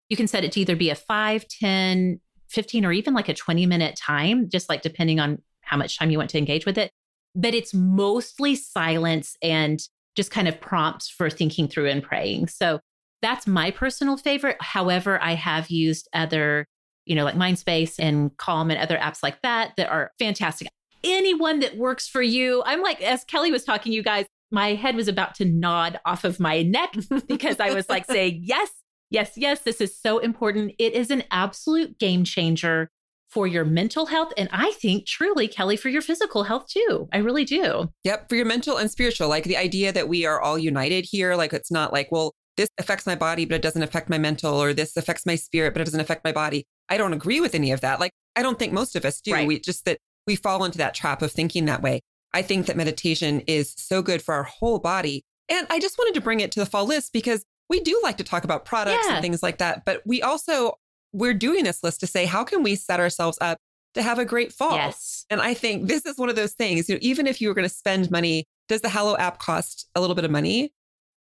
you can set it to either be a 5, 10, 15, or even like a 20 minute time, just like depending on how much time you want to engage with it. But it's mostly silence and just kind of prompts for thinking through and praying. So that's my personal favorite. However, I have used other, you know, like Mindspace and Calm and other apps like that that are fantastic. Anyone that works for you. I'm like, as Kelly was talking, you guys, my head was about to nod off of my neck because I was like saying, [laughs] yes, yes, yes, this is so important. It is an absolute game changer for your mental health. And I think truly, Kelly, for your physical health too. I really do. Yep. For your mental and spiritual, like the idea that we are all united here. Like it's not like, well, this affects my body, but it doesn't affect my mental, or this affects my spirit, but it doesn't affect my body. I don't agree with any of that. Like, I don't think most of us do. Right. We just that we fall into that trap of thinking that way. I think that meditation is so good for our whole body. And I just wanted to bring it to the fall list because we do like to talk about products yeah. and things like that, but we also we're doing this list to say, how can we set ourselves up to have a great fall? Yes. And I think this is one of those things, you know, even if you were going to spend money, does the Hallow app cost a little bit of money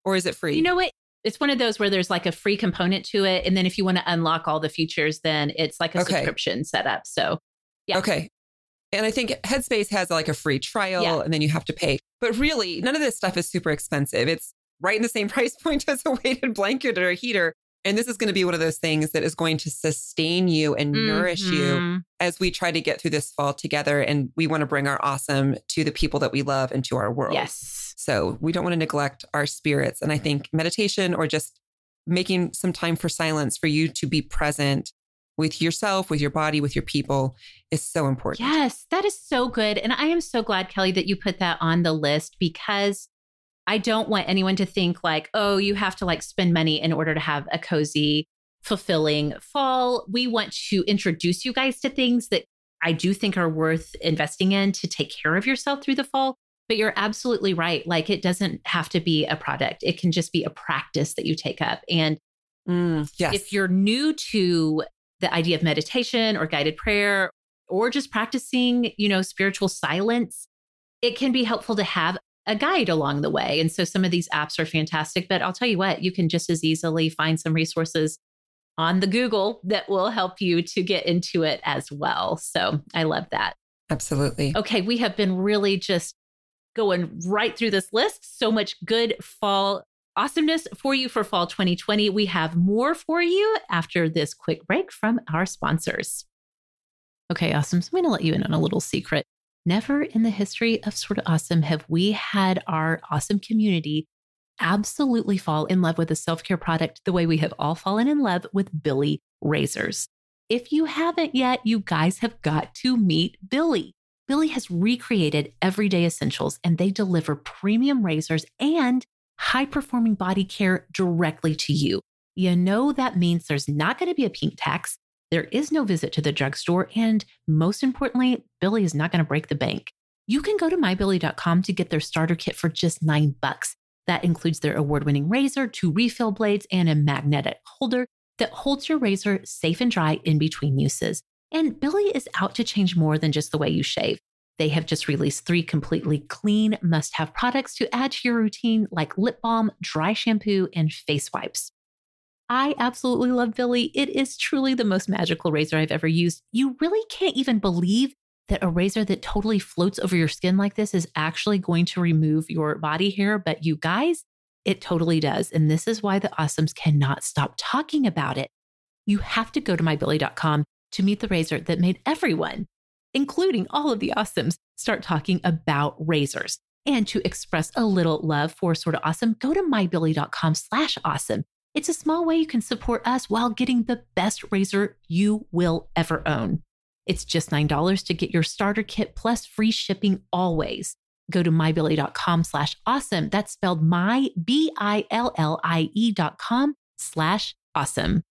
or is it free? You know what? It's one of those where there's like a free component to it. And then if you want to unlock all the features, then it's like a okay. subscription setup. So, yeah. Okay. And I think Headspace has like a free trial yeah. and then you have to pay. But really, none of this stuff is super expensive. It's right in the same [laughs] price point as a weighted blanket or a heater. And this is going to be one of those things that is going to sustain you and mm-hmm. nourish you mm-hmm. as we try to get through this fall together. And we want to bring our awesome to the people that we love and to our world. Yes. So we don't want to neglect our spirits. And I think meditation or just making some time for silence for you to be present with yourself, with your body, with your people is so important. Yes, that is so good. And I am so glad, Kelly, that you put that on the list because I don't want anyone to think like, oh, you have to like spend money in order to have a cozy, fulfilling fall. We want to introduce you guys to things that I do think are worth investing in to take care of yourself through the fall. But you're absolutely right. Like it doesn't have to be a product, it can just be a practice that you take up. And mm, yes. if you're new to the idea of meditation or guided prayer or just practicing, you know, spiritual silence, it can be helpful to have a guide along the way. And so some of these apps are fantastic, but I'll tell you what, you can just as easily find some resources on the Google that will help you to get into it as well. So I love that. Absolutely. Okay, we have been really just going right through this list. So much good fall awesomeness for you for fall 2020. We have more for you after this quick break from our sponsors. Okay, awesome. So I'm going to let you in on a little secret. Never in the history of Sorta Awesome have we had our awesome community absolutely fall in love with a self care product the way we have all fallen in love with Billie razors. If you haven't yet, you guys have got to meet Billie. Billie has recreated everyday essentials and they deliver premium razors and high performing body care directly to you. You know that means there's not going to be a pink tax. There is no visit to the drugstore. And most importantly, Billie is not going to break the bank. You can go to mybillie.com to get their starter kit for just nine bucks. That includes their award winning razor, two refill blades, and a magnetic holder that holds your razor safe and dry in between uses. And Billie is out to change more than just the way you shave. They have just released three completely clean must have products to add to your routine, like lip balm, dry shampoo, and face wipes. I absolutely love Billie. It is truly the most magical razor I've ever used. You really can't even believe that a razor that totally floats over your skin like this is actually going to remove your body hair. But you guys, it totally does. And this is why the awesomes cannot stop talking about it. You have to go to mybillie.com to meet the razor that made everyone, including all of the awesomes, start talking about razors. And to express a little love for Sorta Awesome, go to mybillie.com slash awesome it's a small way you can support us while getting the best razor you will ever own. It's just $9 to get your starter kit plus free shipping always. Go to mybillie.com slash awesome. That's spelled my B-I-L-L-I-E dot com slash awesome.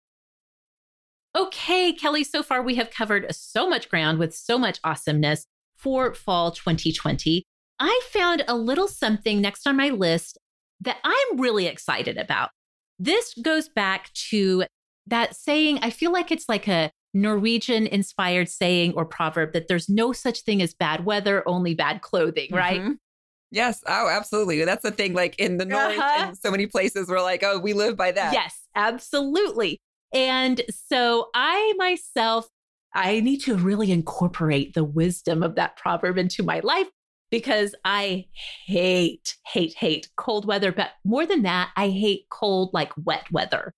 Okay, Kelly, so far we have covered so much ground with so much awesomeness for fall 2020. I found a little something next on my list that I'm really excited about. This goes back to that saying, I feel like it's like a Norwegian inspired saying or proverb that there's no such thing as bad weather, only bad clothing, right? Mm-hmm. Yes. Oh, absolutely. That's the thing. Like in the north, uh-huh. in so many places, we're like, oh, we live by that. Yes, absolutely. And so I myself, I need to really incorporate the wisdom of that proverb into my life because I hate, hate, hate cold weather. But more than that, I hate cold, like wet weather.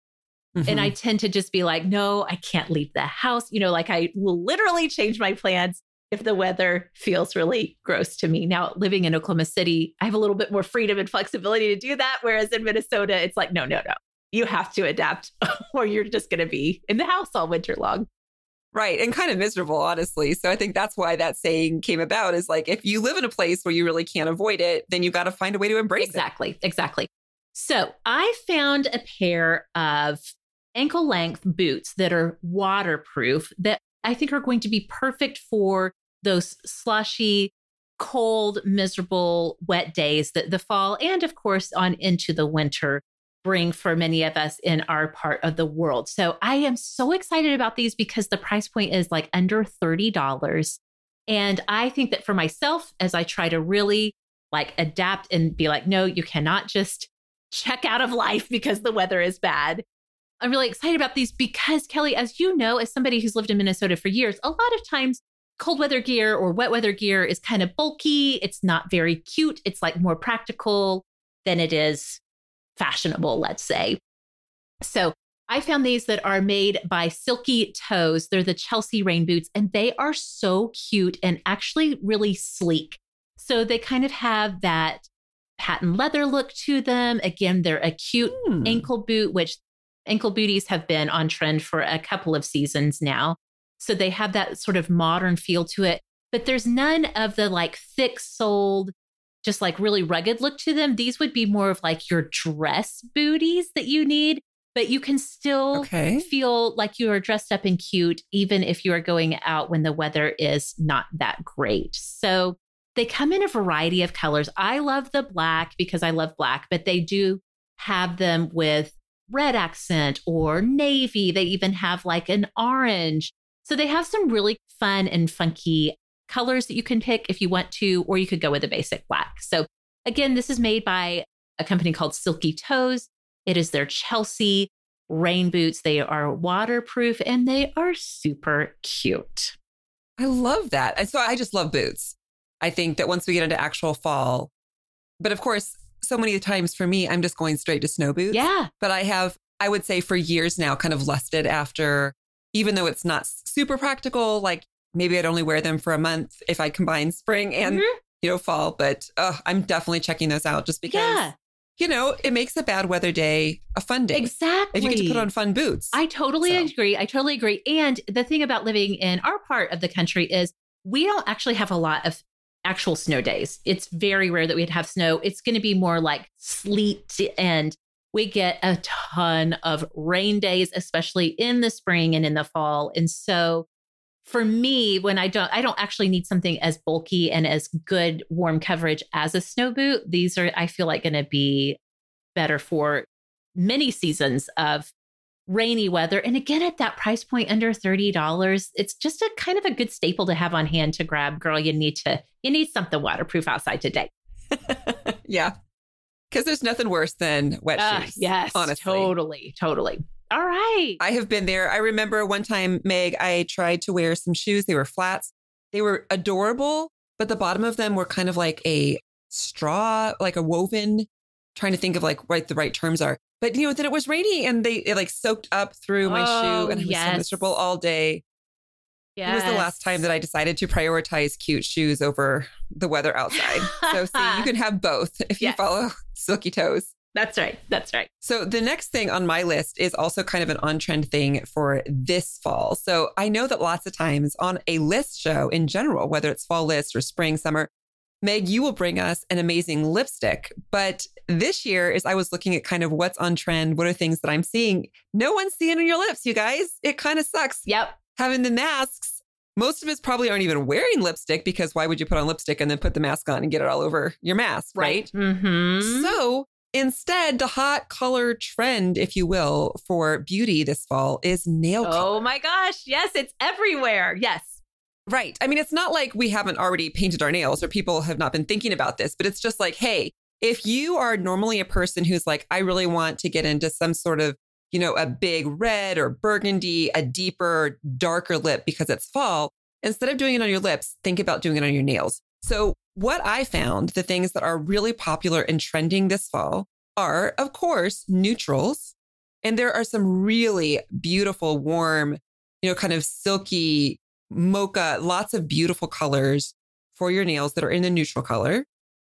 Mm-hmm. And I mm-hmm. tend to just be like, no, I can't leave the house. You know, like I will literally change my plans if the weather feels really gross to me. Now, living in Oklahoma City, I have a little bit more freedom and flexibility to do that. Whereas in Minnesota, it's like, no, no, no, you have to adapt [laughs] or you're just going to be in the house all winter long. Right. And kind of miserable, honestly. So I think that's why that saying came about is like, if you live in a place where you really can't avoid it, then you've got to find a way to embrace exactly, it. Exactly. Exactly. So I found a pair of ankle length boots that are waterproof that I think are going to be perfect for those slushy, cold, miserable, wet days that the fall and, of course, on into the winter bring for many of us in our part of the world. So I am so excited about these because the price point is like under $30. And I think that for myself, as I try to really like adapt and be like, no, you cannot just check out of life because the weather is bad. I'm really excited about these because, Kelly, as you know, as somebody who's lived in Minnesota for years, a lot of times cold weather gear or wet weather gear is kind of bulky. It's not very cute. It's like more practical than it is fashionable, let's say. So I found these that are made by Silky Toes. They're the Chelsea rain boots, and they are so cute and actually really sleek. So they kind of have that patent leather look to them. Again, they're a cute hmm. ankle boot, which ankle booties have been on trend for a couple of seasons now. So they have that sort of modern feel to it, but there's none of the like thick soled, just like really rugged look to them. These would be more of like your dress booties that you need, but you can still okay. feel like you are dressed up and cute, even if you are going out when the weather is not that great. So they come in a variety of colors. I love the black because I love black, but they do have them with red accent or navy. They even have like an orange. So they have some really fun and funky colors that you can pick if you want to, or you could go with a basic black. So again, this is made by a company called Silky Toes. It is their Chelsea rain boots. They are waterproof and they are super cute. I love that. And so I just love boots. I think that once we get into actual fall, but of course, so many times for me, I'm just going straight to snow boots. Yeah. But I have, I would say for years now, kind of lusted after, even though it's not super practical, like maybe I'd only wear them for a month if I combine spring and, mm-hmm. you know, fall. But uh, I'm definitely checking those out just because. Yeah. You know, it makes a bad weather day a fun day. Exactly. If you get to put on fun boots. I totally so. agree. I totally agree. And the thing about living in our part of the country is we don't actually have a lot of actual snow days. It's very rare that we'd have snow. It's going to be more like sleet and we get a ton of rain days especially in the spring and in the fall. And so for me when I don't I don't actually need something as bulky and as good warm coverage as a snow boot. These are I feel like going to be better for many seasons of rainy weather. And again, at that price point under $30, it's just a kind of a good staple to have on hand to grab. Girl, you need to, you need something waterproof outside today. [laughs] yeah. Cause there's nothing worse than wet uh, shoes. Yes. Honestly. Totally. Totally. All right. I have been there. I remember one time, Meg, I tried to wear some shoes. They were flats. They were adorable, but the bottom of them were kind of like a straw, like a woven, trying to think of like what the right terms are. But you know, then it was rainy and they it like soaked up through my oh, shoe and I was yes. so miserable all day. Yes. It was the last time that I decided to prioritize cute shoes over the weather outside. so see, you [laughs] can have both if you follow [laughs] Silky Toes. That's right. That's right. So the next thing on my list is also kind of an on-trend thing for this fall. So I know that lots of times on a list show in general, whether it's fall list or spring, summer, Meg, you will bring us an amazing lipstick. But this year, as I was looking at kind of what's on trend, what are things that I'm seeing? No one's seeing on your lips, you guys. It kind of sucks. Yep. Having the masks most of us probably aren't even wearing lipstick because why would you put on lipstick and then put the mask on and get it all over your mask, right? right? Mm-hmm. So instead, the hot color trend, if you will, for beauty this fall is nail oh color. oh my gosh. Yes, it's everywhere. Yes. Right. I mean, it's not like we haven't already painted our nails or people have not been thinking about this, but it's just like, hey, if you are normally a person who's like, I really want to get into some sort of, you know, a big red or burgundy, a deeper, darker lip because it's fall, instead of doing it on your lips, think about doing it on your nails. So, what I found, the things that are really popular and trending this fall are, of course, neutrals. And there are some really beautiful, warm, you know, kind of silky mocha, lots of beautiful colors for your nails that are in the neutral color.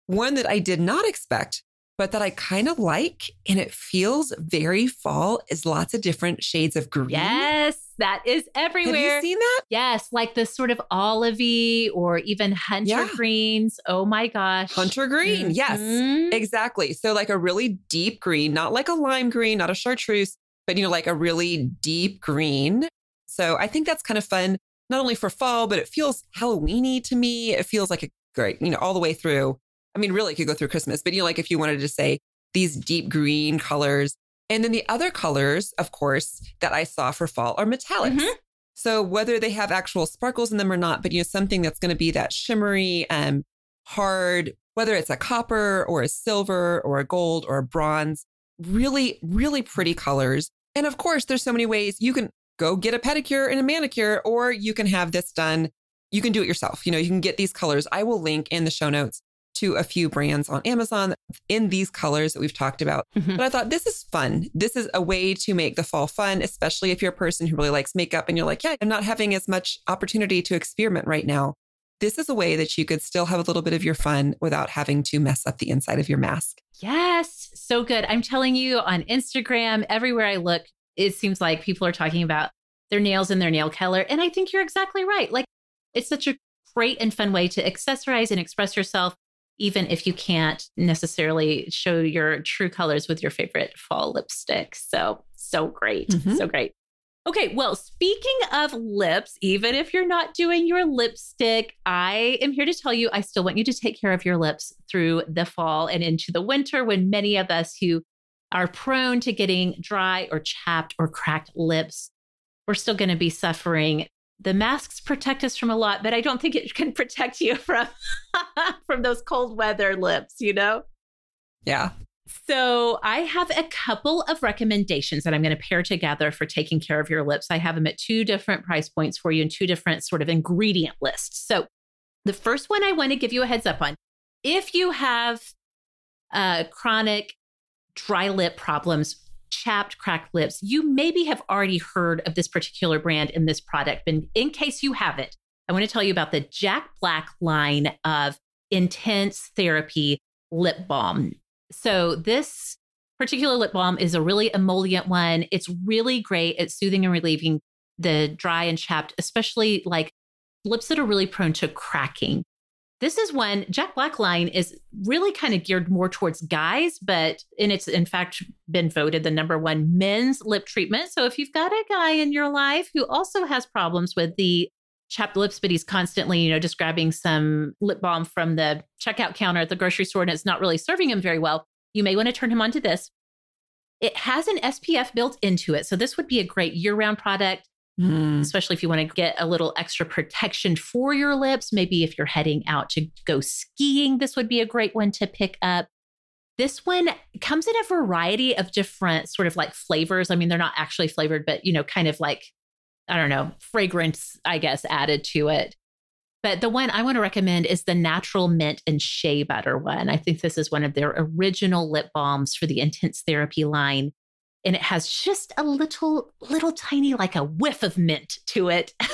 One that I did not expect, but that I kind of like and it feels very fall is lots of different shades of green. Yes, that is everywhere. Have you seen that? Yes, like this sort of olivey or even hunter Yeah. greens. Oh my gosh. Hunter green. Yes, Mhm. exactly. So like a really deep green, not like a lime green, not a chartreuse, but you know, like a really deep green. So I think that's kind of fun, not only for fall, but it feels Halloweeny to me. It feels like a great, you know, all the way through. I mean, really, it could go through Christmas, but you know, like if you wanted to say these deep green colors. And then the other colors, of course, that I saw for fall are metallics. Mhm. So whether they have actual sparkles in them or not, but you know, something that's going to be that shimmery and hard, whether it's a copper or a silver or a gold or a bronze, really, really pretty colors. And of course, there's so many ways you can go get a pedicure and a manicure, or you can have this done. You can do it yourself. You know, you can get these colors. I will link in the show notes to a few brands on Amazon in these colors that we've talked about. Mhm. But I thought this is fun. This is a way to make the fall fun, especially if you're a person who really likes makeup and you're like, yeah, I'm not having as much opportunity to experiment right now. This is a way that you could still have a little bit of your fun without having to mess up the inside of your mask. Yes, so good. I'm telling you on Instagram, everywhere I look, it seems like people are talking about their nails and their nail color. And I think you're exactly right. Like it's such a great and fun way to accessorize and express yourself, even if you can't necessarily show your true colors with your favorite fall lipstick. So, so great. Mhm. So great. Okay, well, speaking of lips, even if you're not doing your lipstick, I am here to tell you I still want you to take care of your lips through the fall and into the winter when many of us who are prone to getting dry or chapped or cracked lips, we're still going to be suffering. The masks protect us from a lot, but I don't think it [laughs] can protect you from [laughs] from those cold weather lips, you know? Yeah. So, I have a couple of recommendations that I'm going to pair together for taking care of your lips. I have them at two different price points for you and two different sort of ingredient lists. So, the first one I want to give you a heads up on if you have uh, chronic dry lip problems, chapped, cracked lips, you maybe have already heard of this particular brand and this product. But in case you haven't, I want to tell you about the Jack Black line of intense therapy lip balm. So, this particular lip balm is a really emollient one. It's really great at soothing and relieving the dry and chapped, especially like lips that are really prone to cracking. This is when Jack Black line is really kind of geared more towards guys, but and it's in fact been voted the number one men's lip treatment. So if you've got a guy in your life who also has problems with the chapped lips, but he's constantly, you know, just grabbing some lip balm from the checkout counter at the grocery store and it's not really serving him very well, you may want to turn him onto this. It has an SPF built into it. So this would be a great year-round product Mm. especially if you want to get a little extra protection for your lips. Maybe if you're heading out to go skiing, this would be a great one to pick up. This one comes in a variety of different sort of like flavors. I mean, they're not actually flavored, but you know, kind of like, I don't know, fragrance, I guess, added to it. But the one I want to recommend is the natural mint and shea butter one. I think this is one of their original lip balms for the intense therapy line and it has just a little little tiny like a whiff of mint to it [laughs]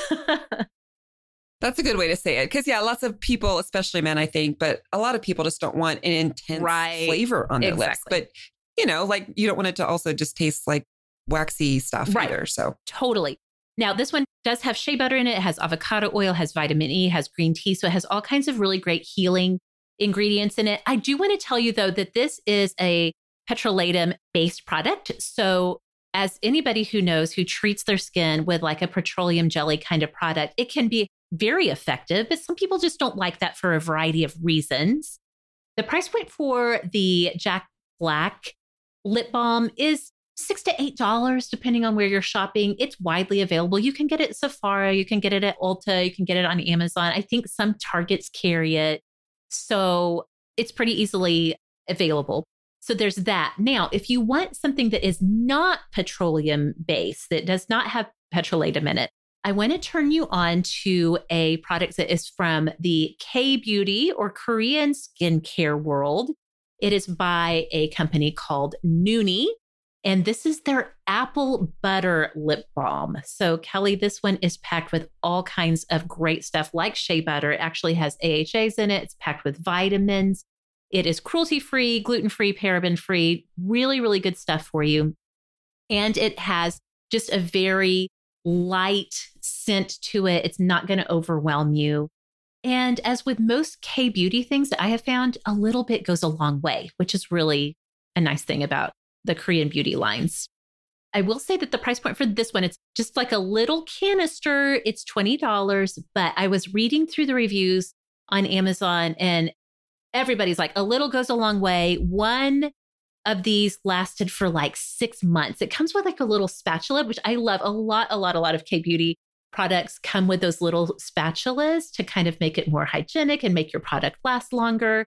That's a good way to say it. Because, yeah, lots of people, especially men, I think, but a lot of people just don't want an intense Right. flavor on their lips. But, you know, like you don't want it to also just taste like waxy stuff Right. either. So, totally now this one does have shea butter in it it has avocado oil has vitamin e has green tea so it has all kinds of really great healing ingredients in it i do want to tell you though that this is a petrolatum based product. So as anybody who knows who treats their skin with like a petroleum jelly kind of product it can be very effective, but some people just don't like that for a variety of reasons. The price point for the Jack Black lip balm is six to eight dollars depending on where you're shopping. It's widely available. You can get it at sephora you can get it at ulta you can get it on amazon. I think some targets carry it. So it's pretty easily available so there's that now if you want something that is not petroleum based that does not have petrolatum in it i want to turn you on to a product that is from the k beauty or korean skincare world it is by a company called Nooni. And this is their apple butter lip balm. So, Kelly, this one is packed with all kinds of great stuff like shea butter. It actually has AHAs in it, it's packed with vitamins. It is cruelty free, gluten free, paraben free, really, really good stuff for you. And it has just a very light scent to it. It's not going to overwhelm you. And as with most K beauty things that I have found, a little bit goes a long way, which is really a nice thing about the Korean beauty lines. I will say that the price point for this one, it's just like a little canister. It's $20. But I was reading through the reviews on Amazon and everybody's like, a little goes a long way. One of these lasted for like six months. It comes with like a little spatula, which I love a lot, a lot, a lot of K beauty products come with those little spatulas to kind of make it more hygienic and make your product last longer.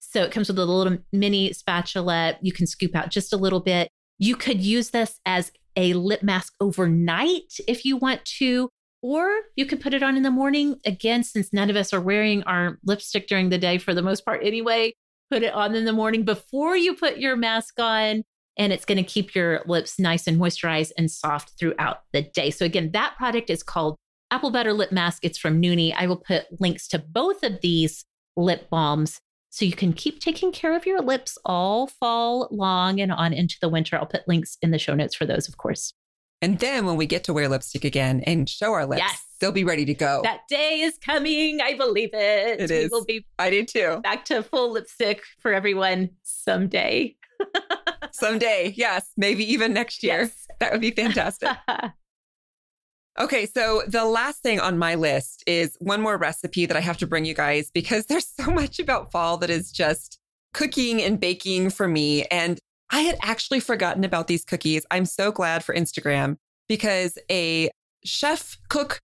So it comes with a little mini spatula. You can scoop out just a little bit. You could use this as a lip mask overnight if you want to, or you could put it on in the morning. Again, since none of us are wearing our lipstick during the day for the most part anyway, put it on in the morning before you put your mask on. And it's going to keep your lips nice and moisturized and soft throughout the day. So, again, that product is called Apple Butter Lip Mask. It's from Nooni. I will put links to both of these lip balms so you can keep taking care of your lips all fall long and on into the winter. I'll put links in the show notes for those, of course. And then when we get to wear lipstick again and show our lips, yes. they'll be ready to go. That day is coming. I believe it. It is. We will be I do too. Back to full lipstick for everyone someday. [laughs] someday. Yes. Maybe even next year. Yes. That would be fantastic. [laughs] Okay, so the last thing on my list is one more recipe that I have to bring you guys because there's so much about fall that is just cooking and baking for me. And I had actually forgotten about these cookies. I'm so glad for Instagram because a chef cook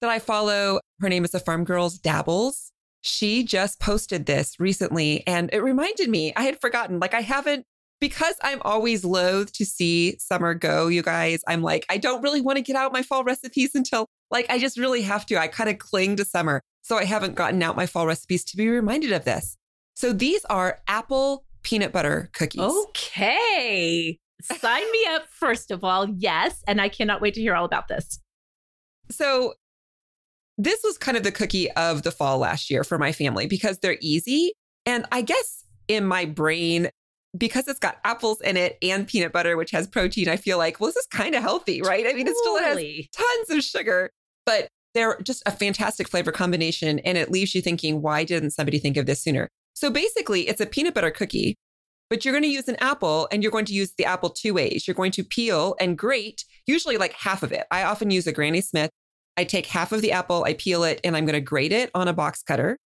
that I follow, her name is the Farm Girls Dabbles. She just posted this recently and it reminded me, I had forgotten, like I haven't because I'm always loath to see summer go, you guys, I'm like, I don't really want to get out my fall recipes until like I just really have to. I kind of cling to summer. So I haven't gotten out my fall recipes to be reminded of this. So these are apple peanut butter cookies. Okay. Sign me up, first of all. Yes. And I cannot wait to hear all about this. So this was kind of the cookie of the fall last year for my family because they're easy. And I guess in my brain, because it's got apples in it and peanut butter, which has protein, I feel like, well, this is kind of healthy, right? I mean, it still has tons of sugar, but they're just a fantastic flavor combination. And it leaves you thinking, why didn't somebody think of this sooner? So basically, it's a peanut butter cookie, but you're going to use an apple and you're going to use the apple two ways. You're going to peel and grate, usually like half of it. I often use a Granny Smith. I take half of the apple, I peel it, and I'm going to grate it on a box cutter.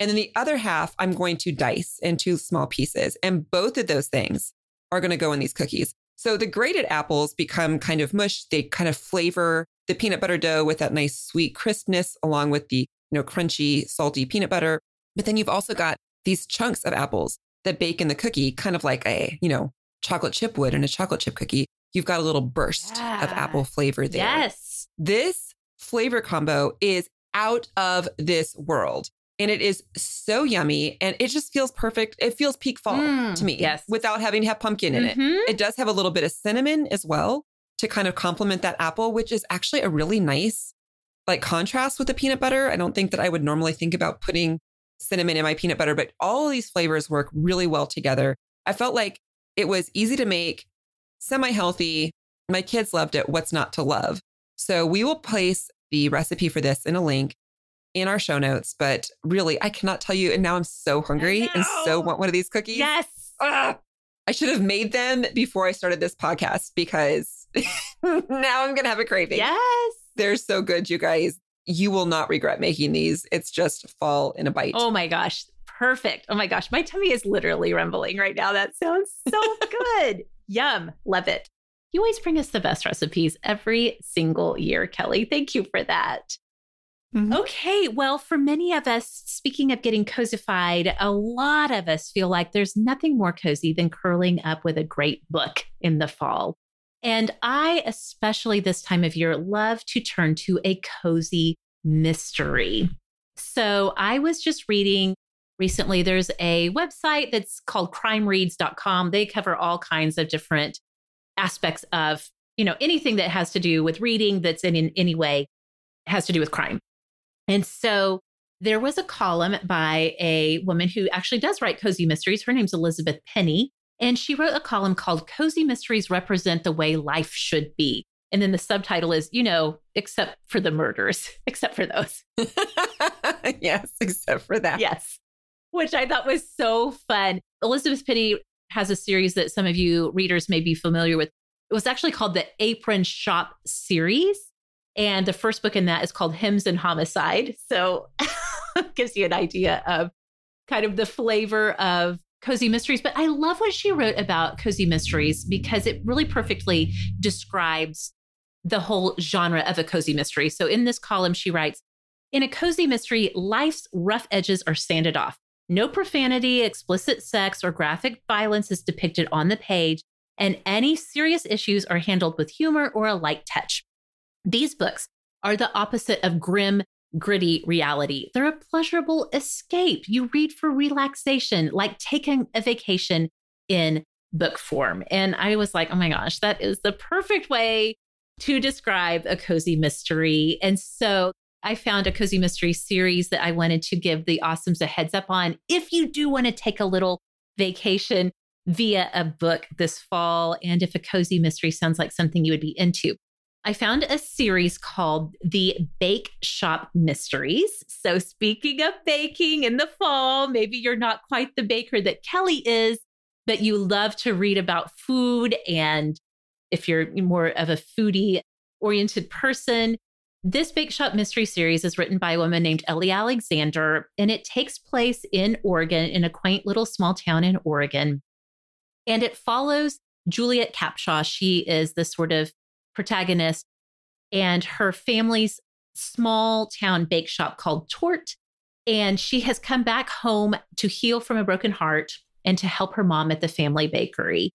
And then the other half, I'm going to dice into small pieces. And both of those things are going to go in these cookies. So the grated apples become kind of mush. They kind of flavor the peanut butter dough with that nice sweet crispness, along with the you know crunchy, salty peanut butter. But then you've also got these chunks of apples that bake in the cookie, kind of like a you know chocolate chip would in a chocolate chip cookie. You've got a little burst yeah. of apple flavor there. Yes, this flavor combo is out of this world and it is so yummy and it just feels perfect. It feels peak fall mm, to me. Yes. Without having to have pumpkin in mm-hmm. it. It does have a little bit of cinnamon as well to kind of complement that apple, which is actually a really nice like contrast with the peanut butter. I don't think that I would normally think about putting cinnamon in my peanut butter, but all of these flavors work really well together. I felt like it was easy to make, semi healthy. My kids loved it. What's not to love? So we will place the recipe for this in a link in our show notes. But really, I cannot tell you. And now I'm so hungry and so want one of these cookies. Yes. Ugh. I should have made them before I started this podcast because [laughs] now I'm going to have a craving. Yes. They're so good, you guys. You will not regret making these. It's just fall in a bite. Oh my gosh. Perfect. Oh my gosh. My tummy is literally rumbling right now. That sounds so [laughs] good. Yum. Love it. You always bring us the best recipes every single year, Kelly. Thank you for that. Mm-hmm. Okay. Well, for many of us, speaking of getting cozified, a lot of us feel like there's nothing more cozy than curling up with a great book in the fall. And I, especially this time of year, love to turn to a cozy mystery. So I was just reading recently, there's a website that's called crimereads.com. They cover all kinds of different aspects of, you know, anything that has to do with reading that's in, in any way has to do with crime. And so there was a column by a woman who actually does write cozy mysteries. Her name's Elizabeth Penny. And she wrote a column called Cozy Mysteries Represent the Way Life Should Be. And then the subtitle is, you know, except for the murders, [laughs] except for those. [laughs] yes, except for that. Yes, which I thought was so fun. Elizabeth Penny has a series that some of you readers may be familiar with. It was actually called the Apron Shop series. And the first book in that is called Hems and Homicide. So [laughs] it gives you an idea of kind of the flavor of cozy mysteries. But I love what she wrote about cozy mysteries because it really perfectly describes the whole genre of a cozy mystery. So in this column, she writes In a cozy mystery, life's rough edges are sanded off. No profanity, explicit sex, or graphic violence is depicted on the page, and any serious issues are handled with humor or a light touch. These books are the opposite of grim, gritty reality. They're a pleasurable escape. You read for relaxation, like taking a vacation in book form. And I was like, oh my gosh, that is the perfect way to describe a cozy mystery. And so I found a cozy mystery series that I wanted to give the awesomes a heads up on. If you do want to take a little vacation via a book this fall, and if a cozy mystery sounds like something you would be into, I found a series called The Bake Shop Mysteries. So, speaking of baking in the fall, maybe you're not quite the baker that Kelly is, but you love to read about food. And if you're more of a foodie oriented person, this Bake Shop Mystery Series is written by a woman named Ellie Alexander, and it takes place in Oregon, in a quaint little small town in Oregon. And it follows Juliet Capshaw. She is the sort of protagonist and her family's small town bake shop called Torte. And she has come back home to heal from a broken heart and to help her mom at the family bakery.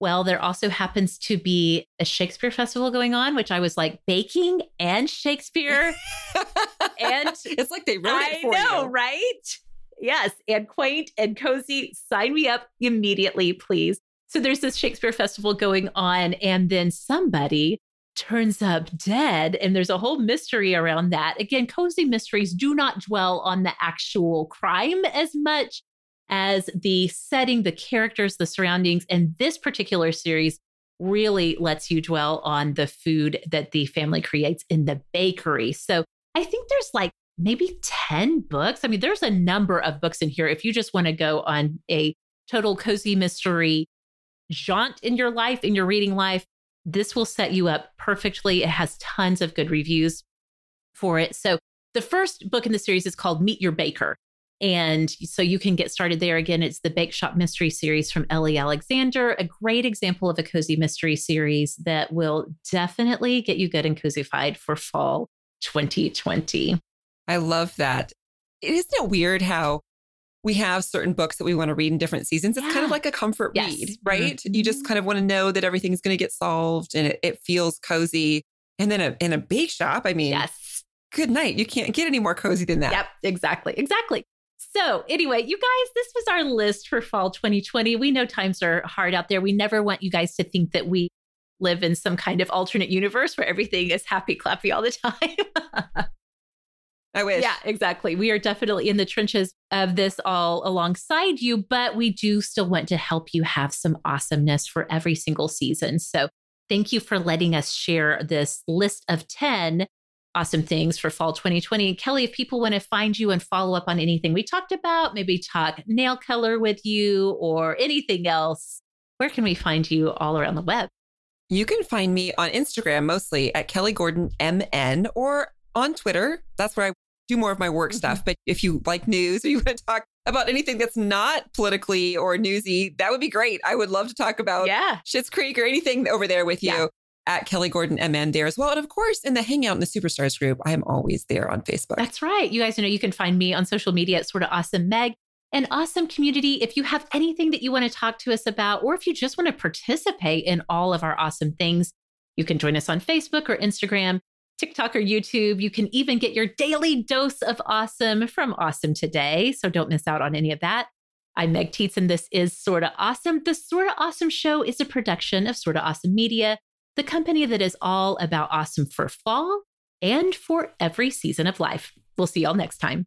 Well, there also happens to be a Shakespeare festival going on, which I was like baking and Shakespeare. [laughs] and it's like they wrote I it for know, you. right? Yes, and quaint and cozy. Sign me up immediately, please. So there's this Shakespeare festival going on, and then somebody turns up dead. And there's a whole mystery around that. Again, cozy mysteries do not dwell on the actual crime as much as the setting, the characters, the surroundings. And this particular series really lets you dwell on the food that the family creates in the bakery. So I think there's like maybe 10 books. I mean, there's a number of books in here. If you just want to go on a total cozy mystery jaunt in your life, in your reading life, this will set you up perfectly. It has tons of good reviews for it. So, the first book in the series is called Meet Your Baker. And so you can get started there. Again, it's the Bake Shop Mystery Series from Ellie Alexander, a great example of a cozy mystery series that will definitely get you good and cozyfied for fall 2020. I love that. Isn't it weird how we have certain books that we want to read in different seasons. It's yeah. kind of like a comfort yes. read, right? Mm-hmm. You just mm-hmm. kind of want to know that everything's going to get solved and it, it feels cozy. And then a, in a bake shop, I mean, yes. good night. You can't get any more cozy than that. Yep, exactly. Exactly. So, anyway, you guys, this was our list for fall 2020. We know times are hard out there. We never want you guys to think that we live in some kind of alternate universe where everything is happy clappy all the time. [laughs] I wish. Yeah, exactly. We are definitely in the trenches of this all alongside you, but we do still want to help you have some awesomeness for every single season. So thank you for letting us share this list of 10 awesome things for fall 2020. Kelly, if people want to find you and follow up on anything we talked about, maybe talk nail color with you or anything else, where can we find you all around the web? You can find me on Instagram mostly at Kelly Gordon MN or on Twitter. That's where I do more of my work mm-hmm. stuff. But if you like news or [laughs] you want to talk about anything that's not politically or newsy, that would be great. I would love to talk about yeah. Schitt's Creek or anything over there with you. Yeah. At Kelly Gordon MN there as well. And of course, in the Hangout in the Superstars group, I am always there on Facebook. That's right. You guys know you can find me on social media at Sorta Awesome Meg an awesome community. If you have anything that you want to talk to us about, or if you just want to participate in all of our awesome things, you can join us on Facebook or Instagram, TikTok or YouTube. You can even get your daily dose of awesome from Awesome Today. So don't miss out on any of that. I'm Meg Tietz, and this is Sorta Awesome. The Sorta Awesome Show is a production of Sorta Awesome Media, the company that is all about awesome for fall and for every season of life. We'll see y'all next time.